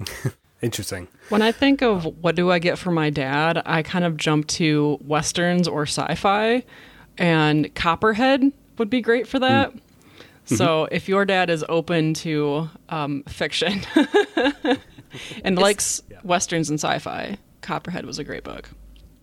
Interesting. When I think of what do I get for my dad, I kind of jump to westerns or sci-fi, and Copperhead would be great for that. So if your dad is open to um, fiction and likes westerns and sci-fi, Copperhead was a great book.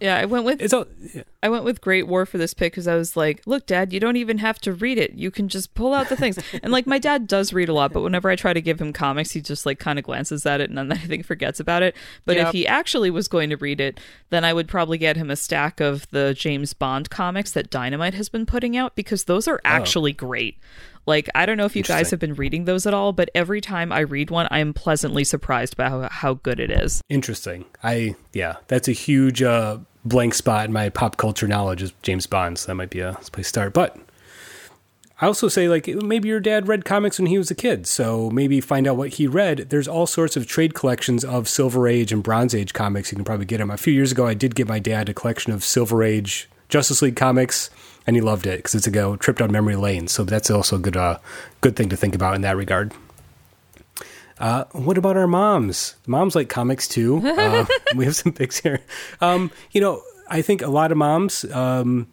Yeah, I went with It's all. Yeah. I went with Great War for this pick because I was like, look, Dad, you don't even have to read it. You can just pull out the things. and like, my dad does read a lot, but whenever I try to give him comics, he just like kind of glances at it and then I think forgets about it. But if he actually was going to read it, then I would probably get him a stack of the James Bond comics that Dynamite has been putting out because those are actually great. Like, I don't know if you guys have been reading those at all, but every time I read one, I am pleasantly surprised by how, how good it is. Interesting. I yeah, that's a huge uh, blank spot in my pop culture knowledge is James Bond. So that might be a place to start. But I also say like maybe your dad read comics when he was a kid, so maybe find out what he read. There's all sorts of trade collections of Silver Age and Bronze Age comics. You can probably get them. A few years ago, I did get my dad a collection of Silver Age Justice League comics, and he loved it because it's a go trip down memory lane. So that's also a good uh, good thing to think about in that regard. Uh, what about our moms? Moms like comics too. Uh, we have some picks here. Um, you know, I think a lot of moms um,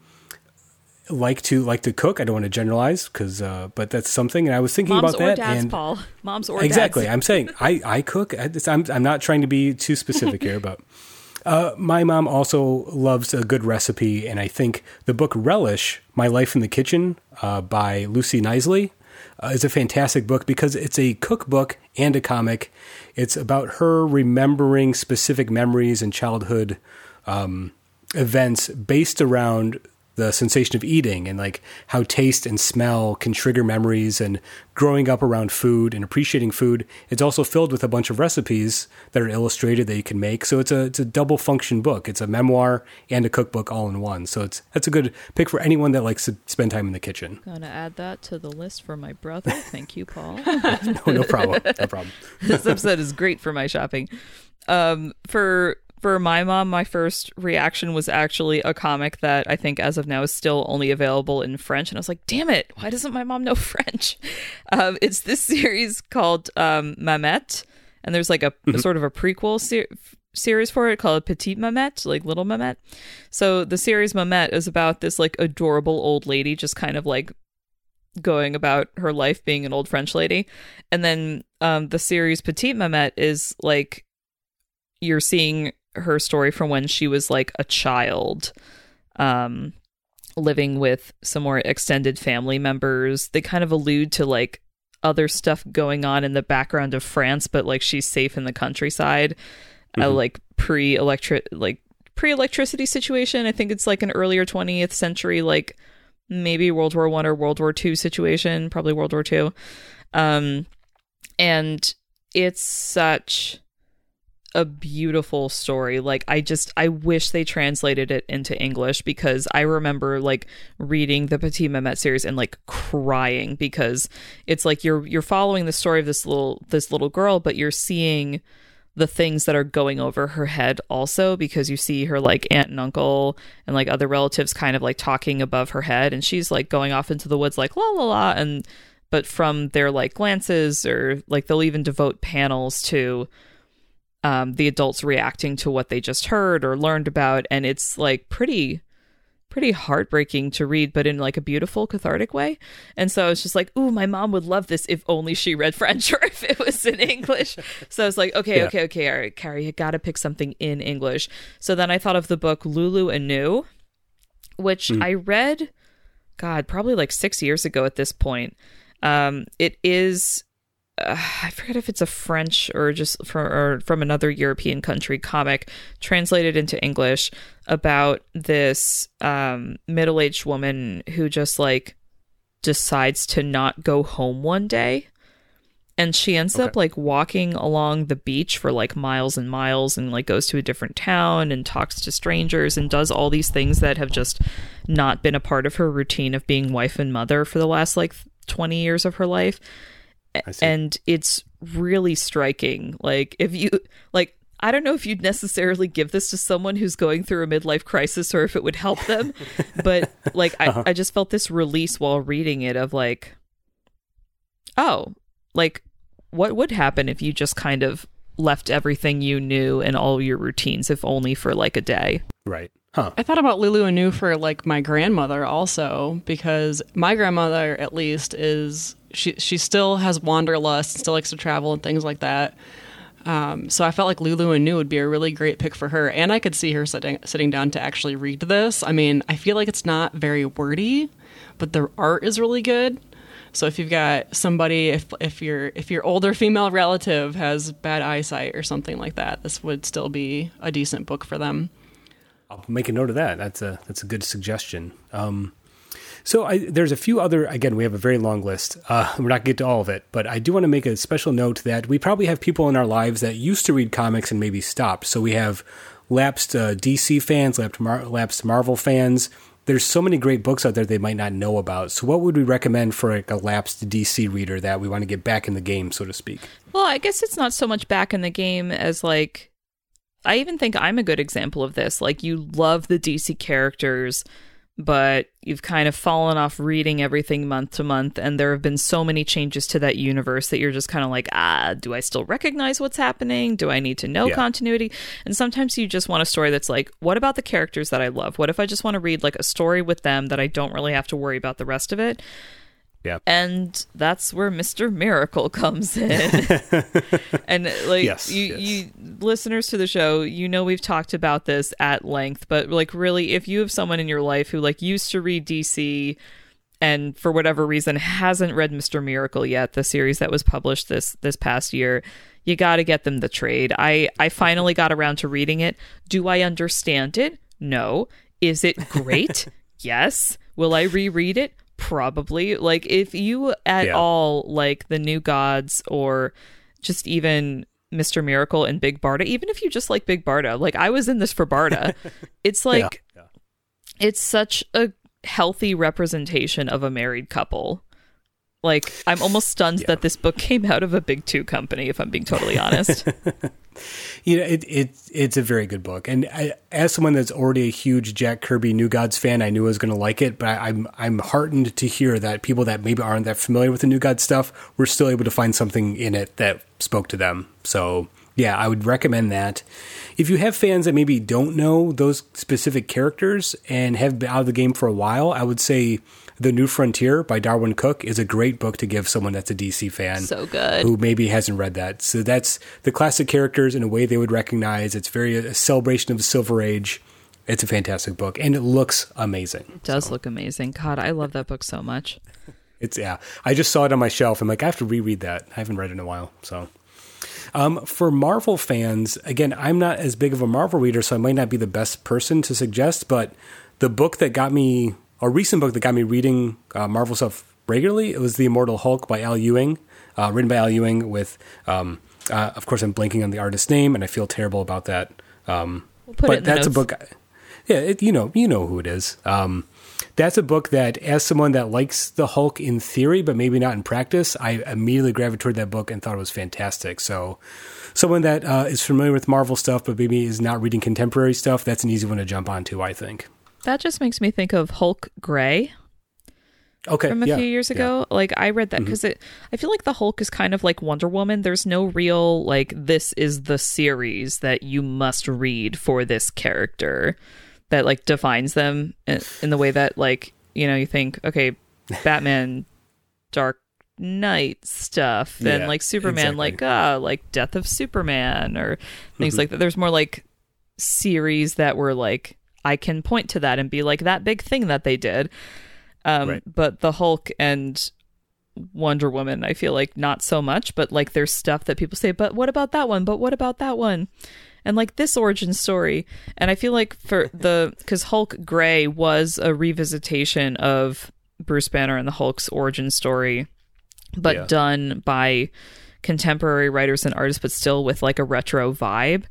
like to like to cook. I don't want to generalize because, uh, but that's something. And I was thinking Moms about or that. dads, and Paul. Moms or exactly, dads. I'm saying I I cook. I- I'm I'm not trying to be too specific here, but. Uh, my mom also loves a good recipe, and I think the book Relish: My Life in the Kitchen uh, by Lucy Knisley uh, is a fantastic book because it's a cookbook and a comic. It's about her remembering specific memories and childhood um, events based around the sensation of eating and like how taste and smell can trigger memories and growing up around food and appreciating food. It's also filled with a bunch of recipes that are illustrated that you can make. So it's a it's a double function book. It's a memoir and a cookbook all in one. So it's that's a good pick for anyone that likes to spend time in the kitchen. Gonna add that to the list for my brother. Thank you, Paul. No, no problem. No problem. this episode is great for my shopping. Um, for for my mom, my first reaction was actually a comic that I think as of now is still only available in French, and I was like, "Damn it! Why doesn't my mom know French?" Um, it's this series called um, Mamette, and there's like a, a sort of a prequel ser- series for it called Petite Mamette, like Little Mamette. So the series Mamette is about this like adorable old lady, just kind of like going about her life being an old French lady. And then um, the series Petite Mamette is like you're seeing her story from when she was like a child, um, living with some more extended family members. They kind of allude to like other stuff going on in the background of France, but like she's safe in the countryside. A like pre electric like pre electricity situation. I think it's like an earlier twentieth century like maybe World War One or World War Two situation, probably World War Two. Um, and it's such a beautiful story. Like I just I wish they translated it into English because I remember like reading the Petite Mamette series and like crying because it's like you're you're following the story of this little this little girl, but you're seeing the things that are going over her head also because you see her like aunt and uncle and like other relatives kind of like talking above her head and she's like going off into the woods like la la la and but from their like glances or like they'll even devote panels to um the adults reacting to what they just heard or learned about. And it's like pretty pretty heartbreaking to read but in like a beautiful cathartic way. And so it's just like ooh my mom would love this if only she read french or if it was in english. So i was like okay Yeah. okay okay all right carrie you gotta pick something in english. So then i thought of the book lulu anew which i read god probably like six years ago at this point. Um it is uh, I forget if it's a French or just from or from another European country comic translated into English about this um, middle-aged woman who just like decides to not go home one day and she ends up like walking along the beach for like miles and miles and like goes to a different town and talks to strangers and does all these things that have just not been a part of her routine of being wife and mother for the last like 20 years of her life. And it's really striking. Like if you like I don't know if you'd necessarily give this to someone who's going through a midlife crisis or if it would help them, but like I, uh-huh. I just felt this release while reading it of like, oh, like what would happen if you just kind of left everything you knew and all your routines, if only for like a day? Right. Huh. I thought about Lulu Anew for like my grandmother also because my grandmother at least is she she still has wanderlust, and still likes to travel and things like that. Um, so I felt like Lulu Anew would be a really great pick for her, and I could see her sitting sitting down to actually read this. I mean, I feel like it's not very wordy, but the art is really good. So if you've got somebody, if if your if your older female relative has bad eyesight or something like that, this would still be a decent book for them. I'll make a note of that. That's a that's a good suggestion. Um, so I, there's a few other. Again, we have a very long list. Uh, we're not going to get to all of it, but I do want to make a special note that we probably have people in our lives that used to read comics and maybe stopped. So we have lapsed uh, DC fans, lapsed, Mar- lapsed Marvel fans. There's so many great books out there they might not know about. So, what would we recommend for like a lapsed DC reader that we want to get back in the game, so to speak? Well, I guess it's not so much back in the game as like I even think I'm a good example of this. Like you love the DC characters, but you've kind of fallen off reading everything month to month and there have been so many changes to that universe that you're just kind of like ah do i still recognize what's happening do i need to know yeah. continuity and sometimes you just want a story that's like what about the characters that i love what if i just want to read like a story with them that i don't really have to worry about the rest of it yeah. And that's where Mr. Miracle comes in. and like yes, you yes. you listeners to the show, you know we've talked about this at length, but like really if you have someone in your life who like used to read DC and for whatever reason hasn't read Mr. Miracle yet, the series that was published this this past year, you got to get them the trade. I I finally got around to reading it. Do I understand it? No. Is it great? yes. Will I reread it? Probably like if you at yeah. all like the new gods or just even Mr. Miracle and Big Barda, even if you just like Big Barda, like I was in this for Barda, it's like yeah. Yeah. it's such a healthy representation of a married couple. Like I'm almost stunned yeah. that this book came out of a big two company. If I'm being totally honest, you know it, it it's a very good book, and I, as someone that's already a huge Jack Kirby New Gods fan, I knew I was going to like it. But I, I'm I'm heartened to hear that people that maybe aren't that familiar with the New Gods stuff were still able to find something in it that spoke to them. So yeah, I would recommend that. If you have fans that maybe don't know those specific characters and have been out of the game for a while, I would say the New Frontier by Darwyn Cooke is a great book to give someone that's a DC fan. So good. Who maybe hasn't read that. So that's the classic characters in a way they would recognize. It's very a celebration of the Silver Age. It's a fantastic book and it looks amazing. It does so. look amazing. God, I love that book so much. It's yeah. I just saw it on my shelf. I'm like, I have to reread that. I haven't read it in a while. So um, for Marvel fans, again, I'm not as big of a Marvel reader, so I might not be the best person to suggest, but the book that got me a recent book that got me reading uh, Marvel stuff regularly. It was The Immortal Hulk by Al Ewing, uh, written by Al Ewing. With, um, uh, of course, I'm blanking on the artist's name, and I feel terrible about that. Um, we'll but that's notes. a book. Yeah, it, you know, you know who it is. Um, that's a book that, as someone that likes the Hulk in theory, but maybe not in practice, I immediately gravitated toward that book and thought it was fantastic. So, someone that uh, is familiar with Marvel stuff, but maybe is not reading contemporary stuff, that's an easy one to jump onto, I think. That just makes me think of Hulk Gray. Okay, from a yeah, few years ago. Yeah. Like I read that because mm-hmm. it, I feel like the Hulk is kind of like Wonder Woman. There's no real like this is the series that you must read for this character that like defines them in, in the way that like you know you think okay, Batman, Dark Knight stuff, then yeah, like Superman, exactly. like ah, like Death of Superman or things mm-hmm. like that. There's more like series that were like I can point to that and be like that big thing that they did. Um, right. But the Hulk and Wonder Woman, I feel like not so much, but like there's stuff that people say, but what about that one? But what about that one? And like this origin story. And I feel like for the, because Hulk Gray was a revisitation of Bruce Banner and the Hulk's origin story, but yeah. done by contemporary writers and artists, but still with like a retro vibe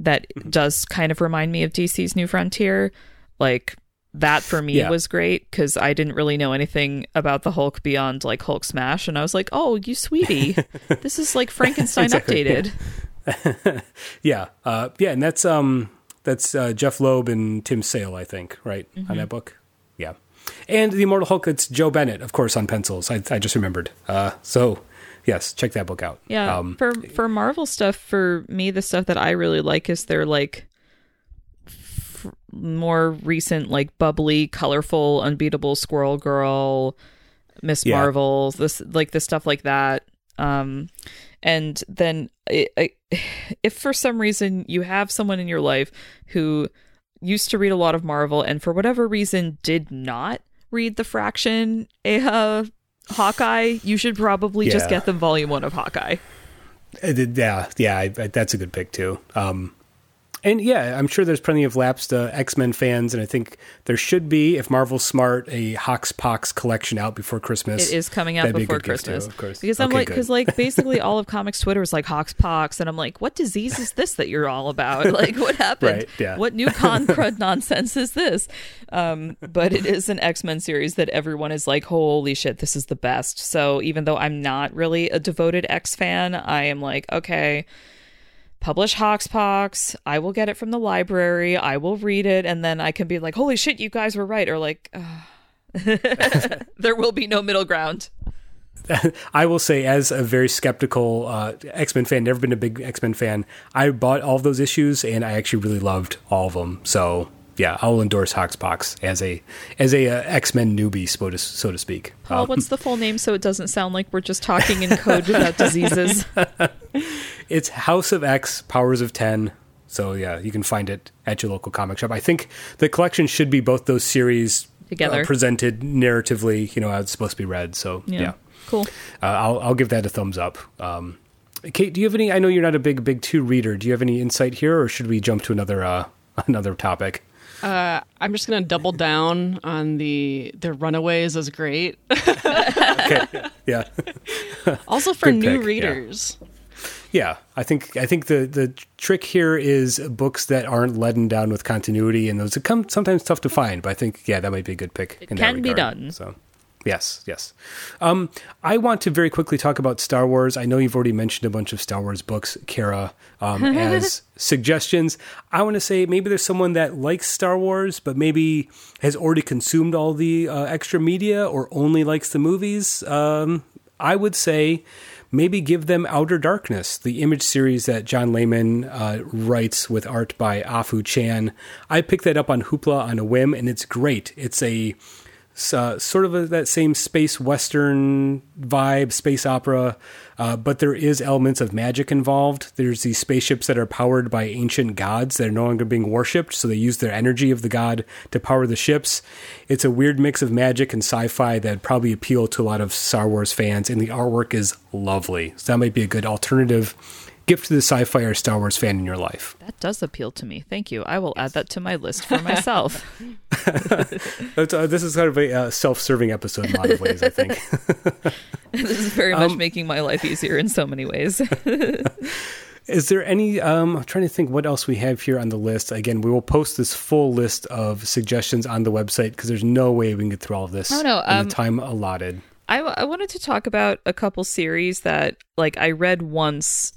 that mm-hmm. does kind of remind me of DC's New Frontier. Like that for me Yeah. was great because I didn't really know anything about the Hulk beyond like Hulk Smash, and I was like, "Oh, you sweetie, this is like Frankenstein Exactly, yeah. updated." Yeah, uh, yeah, and that's um that's uh, Jeph Loeb and Tim Sale, I think, right Mm-hmm. on that book. Yeah, and the Immortal Hulk. It's Joe Bennett, of course, on pencils. I, I just remembered. Uh, so yes, check that book out. Yeah, Um, for for Marvel stuff, for me, the stuff that I really like is their like f- more recent, like bubbly, colorful, unbeatable Squirrel Girl, Miss Yeah. Marvel, this like the stuff like that. Um, and then I, I, if for some reason you have someone in your life who used to read a lot of Marvel and for whatever reason did not read the Fraction uh, Hawkeye, you should probably just get them Volume One of Hawkeye. Uh, Yeah, yeah, I, I, that's a good pick too. Um, and yeah, I'm sure there's plenty of lapsed uh, X Men fans, and I think there should be, if Marvel's smart, a Hox Pox collection out before Christmas. It is coming out That'd be before good gift, too, Christmas, of course. because I'm Okay, like, because like basically all of comics Twitter is like Hox Pox, and I'm like, what disease is this that you're all about? Like, what happened? Right, yeah. What new con crud nonsense is this? Um, but it is an X Men series that everyone is like, holy shit, this is the best. So even though I'm not really a devoted X fan, I am like, okay. Publish Hoxpox. I will get it from the library. I will read it, and then I can be like, "Holy shit, you guys were right," or like. "There will be no middle ground." I will say, as a very skeptical uh, X Men fan, never been a big X Men fan, I bought all those issues, and I actually really loved all of them. So yeah, I'll endorse Hoxpox as a as a uh, X Men newbie, so to so to speak. Paul, what's the full name so it doesn't sound like we're just talking in code without diseases? It's House of X, Powers of Ten. So yeah, you can find it at your local comic shop. I think the collection should be both those series Together. uh, presented narratively. You know, how it's supposed to be read. So yeah, Cool. Uh, I'll I'll give that a thumbs up. Um, Kate, do you have any? I know you're not a big big two reader. Do you have any insight here, or should we jump to another uh, another topic? Uh, I'm just gonna double down on the the Runaways is great. Okay, yeah, also for Good new pick, readers. yeah. I think I think the the trick here is books that aren't leaden down with continuity, and those come sometimes tough to find. But I think yeah, that might be a good pick. in that can be done. So. Yes, yes. Um, I want to very quickly talk about Star Wars. I know you've already mentioned a bunch of Star Wars books, Kara, um, as suggestions. I want to say maybe there's someone that likes Star Wars, but maybe has already consumed all the uh, extra media or only likes the movies. Um, I would say maybe give them Outer Darkness, the image series that John Layman uh, writes with art by Afu Chan. I picked that up on Hoopla on a whim, and it's great. It's a uh, sort of a, that same space western vibe, space opera, uh, but there is elements of magic involved. There's these spaceships that are powered by ancient gods that are no longer being worshipped, so they use their energy of the god to power the ships. It's a weird mix of magic and sci-fi that probably appeal to a lot of Star Wars fans, and the artwork is lovely. So that might be a good alternative gift to the sci-fi or Star Wars fan in your life. That does appeal to me. Thank you. I will add that to my list for myself. Uh, this is kind of a uh, self-serving episode in a lot of ways, I think. this is very Um, much making my life easier in so many ways. Is there any? Um, I'm trying to think what else we have here on the list. Again, we will post this full list of suggestions on the website because there's no way we can get through all of this Oh, no, in um, the time allotted. I, I wanted to talk about a couple series that like I read once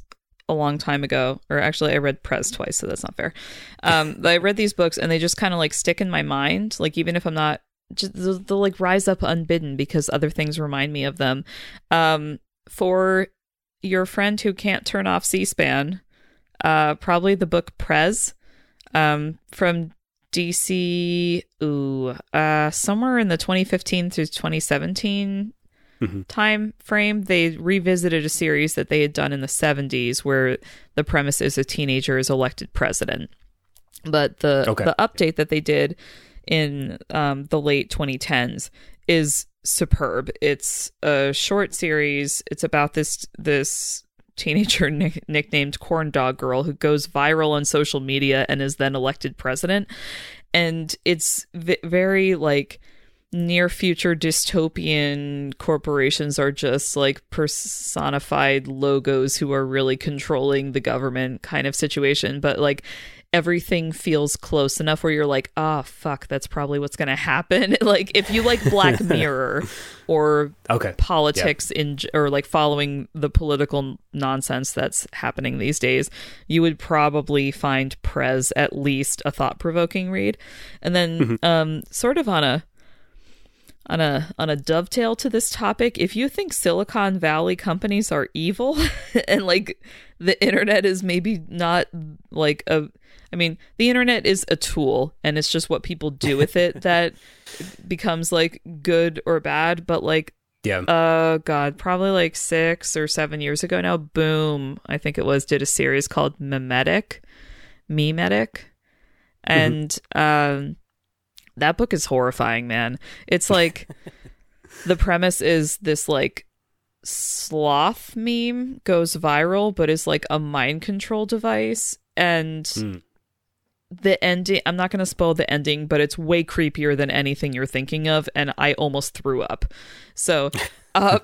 a long time ago, or actually I read Prez twice, so that's not fair. Um, but I read these books and they just kind of like stick in my mind, like even if I'm not, just they'll, they'll like rise up unbidden because other things remind me of them. Um, for your friend who can't turn off C-SPAN, uh, probably the book Prez, um, from DC, ooh, uh, somewhere in the 2015 through 2017 time frame, they revisited a series that they had done in the 70s where the premise is a teenager is elected president. But the Okay. the update that they did in um, the late 2010s is superb. It's a short series. It's about this this teenager nick- nicknamed Corn Dog Girl who goes viral on social media and is then elected president. And it's v- very like near future dystopian corporations are just like personified logos who are really controlling the government kind of situation but like everything feels close enough where you're like, ah, fuck, that's probably what's going to happen. like if you like Black Mirror or Okay. politics in or like following the political nonsense that's happening these days, you would probably find Prez at least a thought-provoking read. And then um sort of on a on a on a dovetail to this topic, if you think Silicon Valley companies are evil and like the internet is maybe not like a I mean, the internet is a tool and it's just what people do with it that becomes like good or bad, but like Yeah. uh god, probably like 6 or 7 years ago now, Boom, I think it was did a series called Memetic, Memetic. And um that book is horrifying, man. It's like the premise is this like sloth meme goes viral but is like a mind control device and Hmm. The ending i'm not going to spoil the ending but it's way creepier than anything you're thinking of and i almost threw up so um,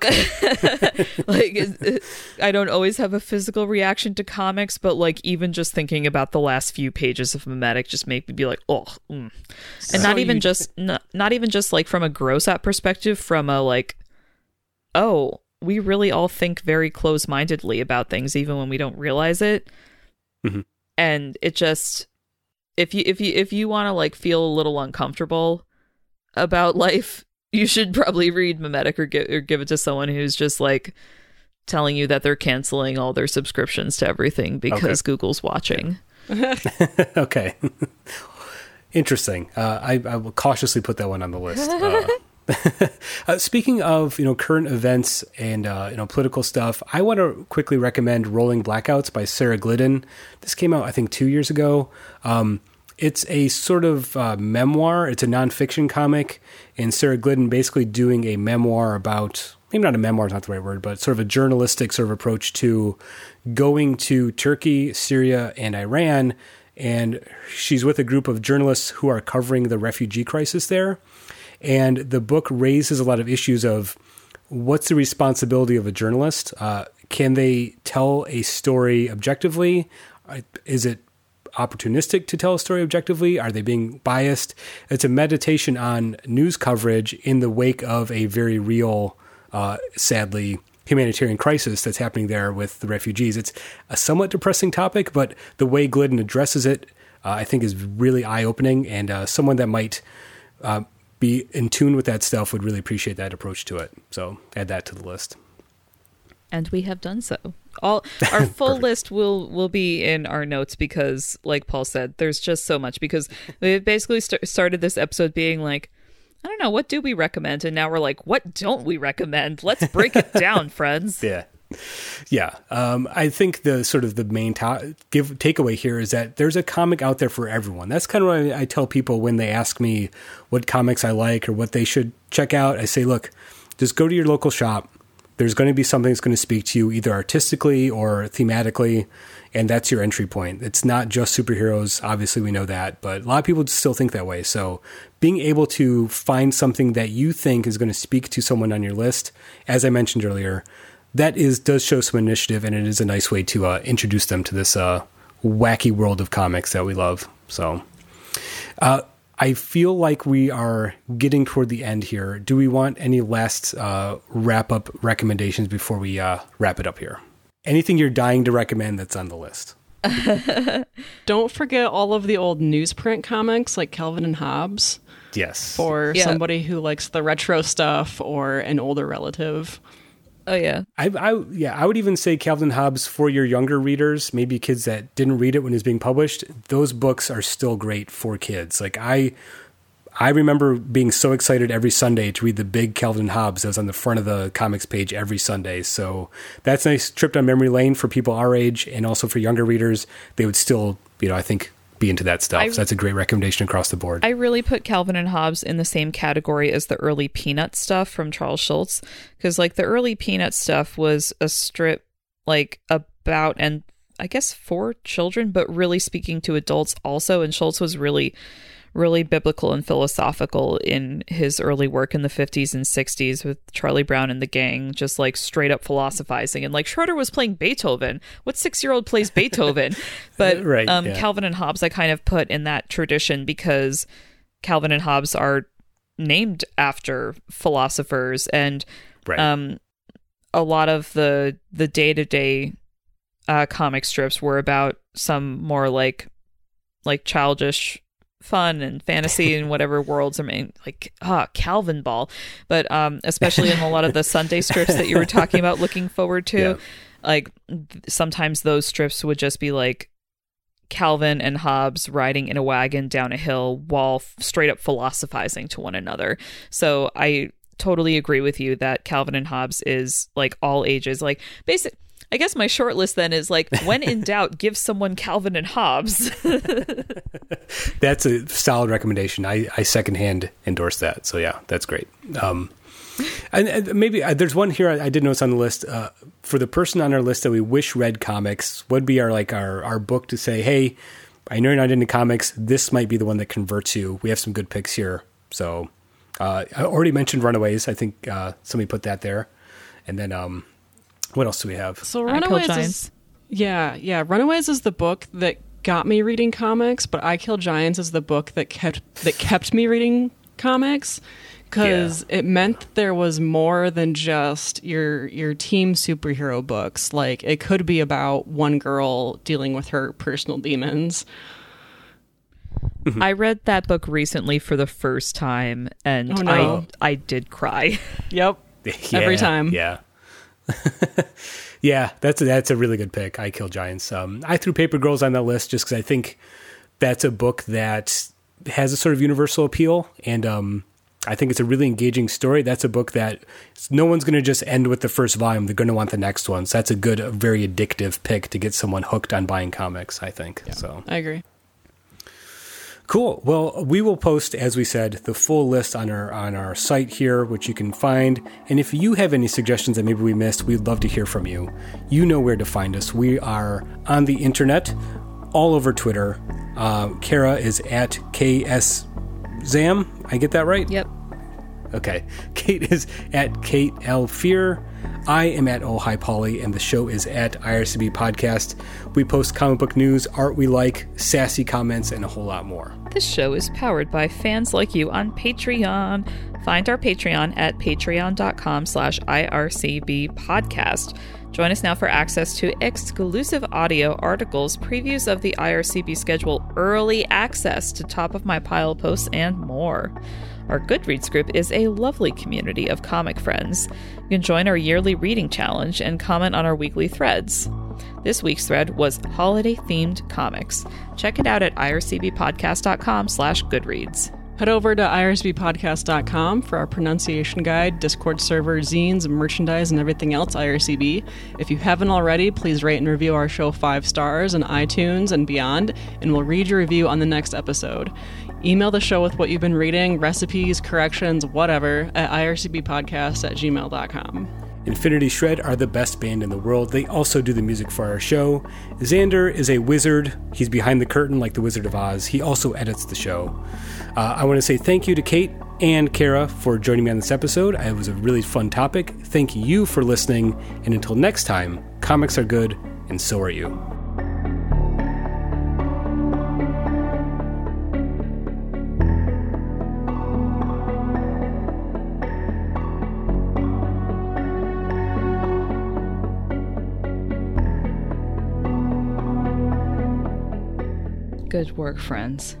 like it- i don't always have a physical reaction to comics but like even just thinking about the last few pages of memetic just make me be like oh mm. and So not even you- just not, not even just like from a gross out perspective from a like oh we really all think very close-mindedly about things even when we don't realize it Mhm. and it just if you if you if you want to like feel a little uncomfortable about life you should probably read memetic or, gi- or give it to someone who's just like telling you that they're canceling all their subscriptions to everything because google's watching okay. Interesting. Uh, I, I will cautiously put that one on the list. Uh, uh, speaking of you know current events and uh, you know political stuff, I want to quickly recommend "Rolling Blackouts" by Sarah Glidden. This came out I think two years ago. Um, it's a sort of uh, memoir. It's a nonfiction comic, and Sarah Glidden basically doing a memoir about maybe not a memoir is not the right word, but sort of a journalistic sort of approach to going to Turkey, Syria, and Iran. And she's with a group of journalists who are covering the refugee crisis there. And the book raises a lot of issues of what's the responsibility of a journalist? Uh, can they tell a story objectively? Uh, Is it opportunistic to tell a story objectively? Are they being biased? It's a meditation on news coverage in the wake of a very real, uh, sadly, humanitarian crisis that's happening there with the refugees. It's a somewhat depressing topic, but the way Glidden addresses it, uh, I think, is really eye opening. And uh, someone that might uh, be in tune with that stuff would really appreciate that approach to it. So add that to the list. and we have done so. All our full list will will be in our notes because, like Paul said, there's just so much. Because we basically st- started this episode being like, I don't know, what do we recommend, and now we're like, what don't we recommend? Let's break it down, friends. Yeah. Yeah. Um, I think the sort of the main to- give takeaway here is that there's a comic out there for everyone. That's kind of what I, I tell people when they ask me what comics I like or what they should check out. I say, look, just go to your local shop. There's going to be something that's going to speak to you either artistically or thematically, and that's your entry point. It's not just superheroes. Obviously, we know that, but a lot of people still think that way. So, being able to find something that you think is going to speak to someone on your list, as I mentioned earlier, that is does show some initiative, and it is a nice way to uh, introduce them to this uh, wacky world of comics that we love. So, uh, I feel like we are getting toward the end here. Do we want any last uh, wrap up recommendations before we uh, wrap it up here? Anything you're dying to recommend that's on the list? Don't forget all of the old newsprint comics like Calvin and Hobbes Yes. for Yeah. somebody who likes the retro stuff or an older relative. Oh yeah, I, I yeah, I would even say Calvin Hobbes for your younger readers, maybe kids that didn't read it when it was being published. Those books are still great for kids. Like I, I remember being so excited every Sunday to read the big Calvin Hobbes that was on the front of the comics page every Sunday. So that's a nice trip down memory lane for people our age, and also for younger readers. They would still, you know, I think be into that stuff. I- so that's a great recommendation across the board. I really put Calvin and Hobbes in the same category as the early Peanut stuff from Charles Schulz because like the early Peanut stuff was a strip like about and I guess for children, but really speaking to adults also. And Schultz was really, really biblical and philosophical in his early work in the 50s and 60s with Charlie Brown and the gang, just like straight up philosophizing. And like Schroeder was playing Beethoven. What six year old plays Beethoven? But Right, um, yeah. Calvin and Hobbes, I kind of put in that tradition because Calvin and Hobbes are named after philosophers and Right. um, a lot of the the day to day comic strips were about some more like like childish fun and fantasy and whatever worlds are made like ah Calvin Ball, but um especially in a lot of the Sunday strips that you were talking about looking forward to, Yeah. like sometimes those strips would just be like Calvin and Hobbes riding in a wagon down a hill while f- straight up philosophizing to one another. So I totally agree with you that Calvin and Hobbes is like all ages. Like basic I guess my short list then is like when in doubt, give someone Calvin and Hobbes. That's a solid recommendation. I, I secondhand endorse that. So yeah, that's great. Um, and, and maybe uh, there's one here I, I did notice on the list uh, for the person on our list that we wish read comics would be our like our our book to say, hey, I know you're not into comics. This might be the one that converts you. We have some good picks here. So uh, I already mentioned Runaways. I think uh, somebody put that there. And then um, what else do we have? So Runaways is yeah, yeah. Runaways is the book that got me reading comics, but I Kill Giants is the book that kept that kept me reading comics because it meant there was more than just your your team superhero books. Like it could be about one girl dealing with her personal demons. Mm-hmm. I read that book recently for the first time and Oh, no. I I did cry. Yep. Every time. Yeah. yeah, that's a, that's a really good pick. I Kill Giants. Um, I threw Paper Girls on that list just because I think that's a book that has a sort of universal appeal, and um, I think it's a really engaging story. That's a book that no one's going to just end with the first volume. They're going to want the next one. So that's a good, very addictive pick to get someone hooked on buying comics. I think so. I agree. Cool. Well, we will post, as we said, the full list on our on our site here, which you can find. And if you have any suggestions that maybe we missed, we'd love to hear from you. You know where to find us. We are on the internet, all over Twitter. Uh, Kara is at KSZam. I get that right? Yep. Okay. Kate is at Kate L. Fear. I am at Oh Hi Polly, and the show is at IRCB Podcast. We post comic book news, art we like, sassy comments, and a whole lot more. This show is powered by fans like you on Patreon. Find our Patreon at patreon.com slash IRCB podcast. Join us now for access to exclusive audio articles, previews of the IRCB schedule, early access to top of my pile posts, and more. Our Goodreads group is a lovely community of comic friends. You can join our yearly reading challenge and comment on our weekly threads. This week's thread was holiday-themed comics. Check it out at ircbpodcast.com slash goodreads. Head over to ircbpodcast.com for our pronunciation guide, Discord server, zines, merchandise, and everything else IRCB. If you haven't already, please rate and review our show five stars on iTunes and beyond, and we'll read your review on the next episode. Email the show with what you've been reading, recipes, corrections, whatever, at ircbpodcast at gmail.com. Infinity Shred are the best band in the world. They also do the music for our show. Xander is a wizard. He's behind the curtain like the Wizard of Oz. He also edits the show. Uh, I want to say thank you to Kate and Kara for joining me on this episode. It was a really fun topic. Thank you for listening. And until next time, comics are good, and so are you. Good work, friends.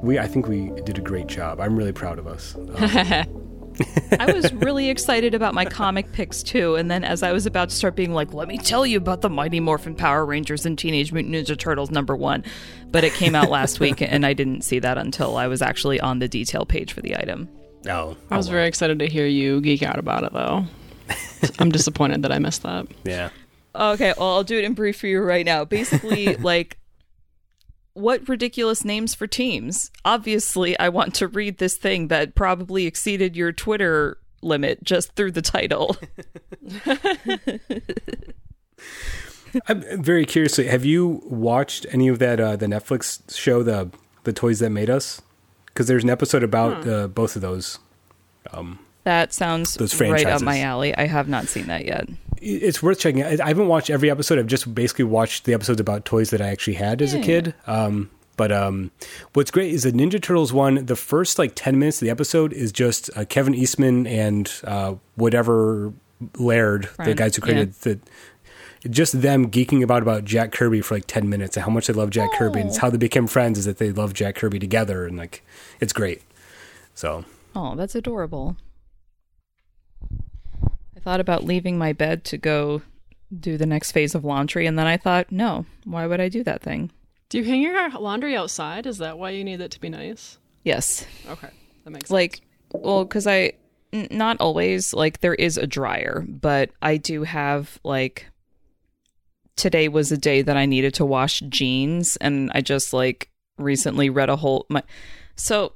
We, I think we did a great job. I'm really proud of us. Um, I was really excited about my comic picks too, and then as I was about to start being like, let me tell you about the Mighty Morphin Power Rangers and Teenage Mutant Ninja Turtles number one, but it came out last week and I didn't see that until I was actually on the detail page for the item. oh, I was oh, very excited to hear you geek out about it, though. I'm disappointed that I missed that. yeah. Okay, well, I'll do it in brief for you right now. Basically, like, what ridiculous names for teams? Obviously, I want to read this thing that probably exceeded your Twitter limit just through the title. I'm very curiously. Have you watched any of that uh, the Netflix show the the toys that made us? because there's an episode about uh, both of those. That sounds Those right up my alley. I have not seen that yet. It's worth checking. out. I haven't watched every episode. I've just basically watched the episodes about toys that I actually had as a kid. Um, but um, what's great is the Ninja Turtles one. The first like ten minutes of the episode is just uh, Kevin Eastman and uh, whatever Laird, the guys who created the. Just them geeking about about Jack Kirby for like ten minutes and how much they love Jack Kirby and it's how they became friends is that they love Jack Kirby together and like it's great. So Oh, that's adorable. Thought about leaving my bed to go do the next phase of laundry, and then I thought, no, why would I do that thing? Do you hang your laundry outside? Is that why you need it to be nice? Yes. Okay, that makes sense. Like, well, because I, n- not always, like, there is a dryer, but I do have, like, today was a day that I needed to wash jeans, and I just, like, recently read a whole, my, so.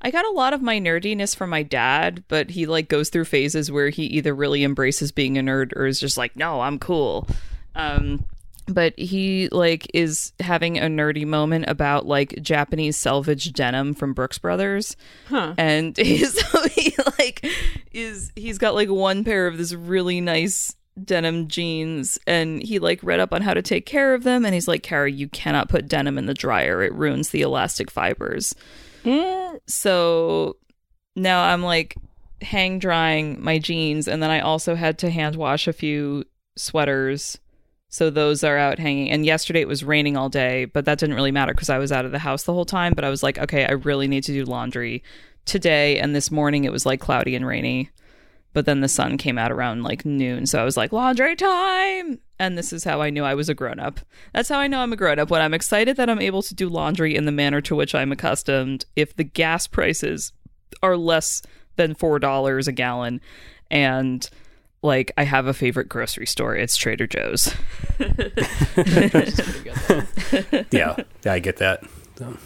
I got a lot of my nerdiness from my dad, but he like goes through phases where he either really embraces being a nerd or is just like, "No, I'm cool." Um but he like is having a nerdy moment about like Japanese selvage denim from Brooks Brothers. Huh. And he's he like is he's got like one pair of this really nice denim jeans and he like read up on how to take care of them and he's like, Carrie you cannot put denim in the dryer. It ruins the elastic fibers." So now I'm like hang drying my jeans and then I also had to hand wash a few sweaters. So those are out hanging. And yesterday it was raining all day, but that didn't really matter because I was out of the house the whole time. But I was like, okay, I really need to do laundry today. And this morning it was like cloudy and rainy. But then the sun came out around like noon. So I was like, laundry time. And this is how I knew I was a grown up. That's how I know I'm a grown up when I'm excited that I'm able to do laundry in the manner to which I'm accustomed. If the gas prices are less than $4 a gallon and like I have a favorite grocery store, it's Trader Joe's. yeah, yeah, I get that. So.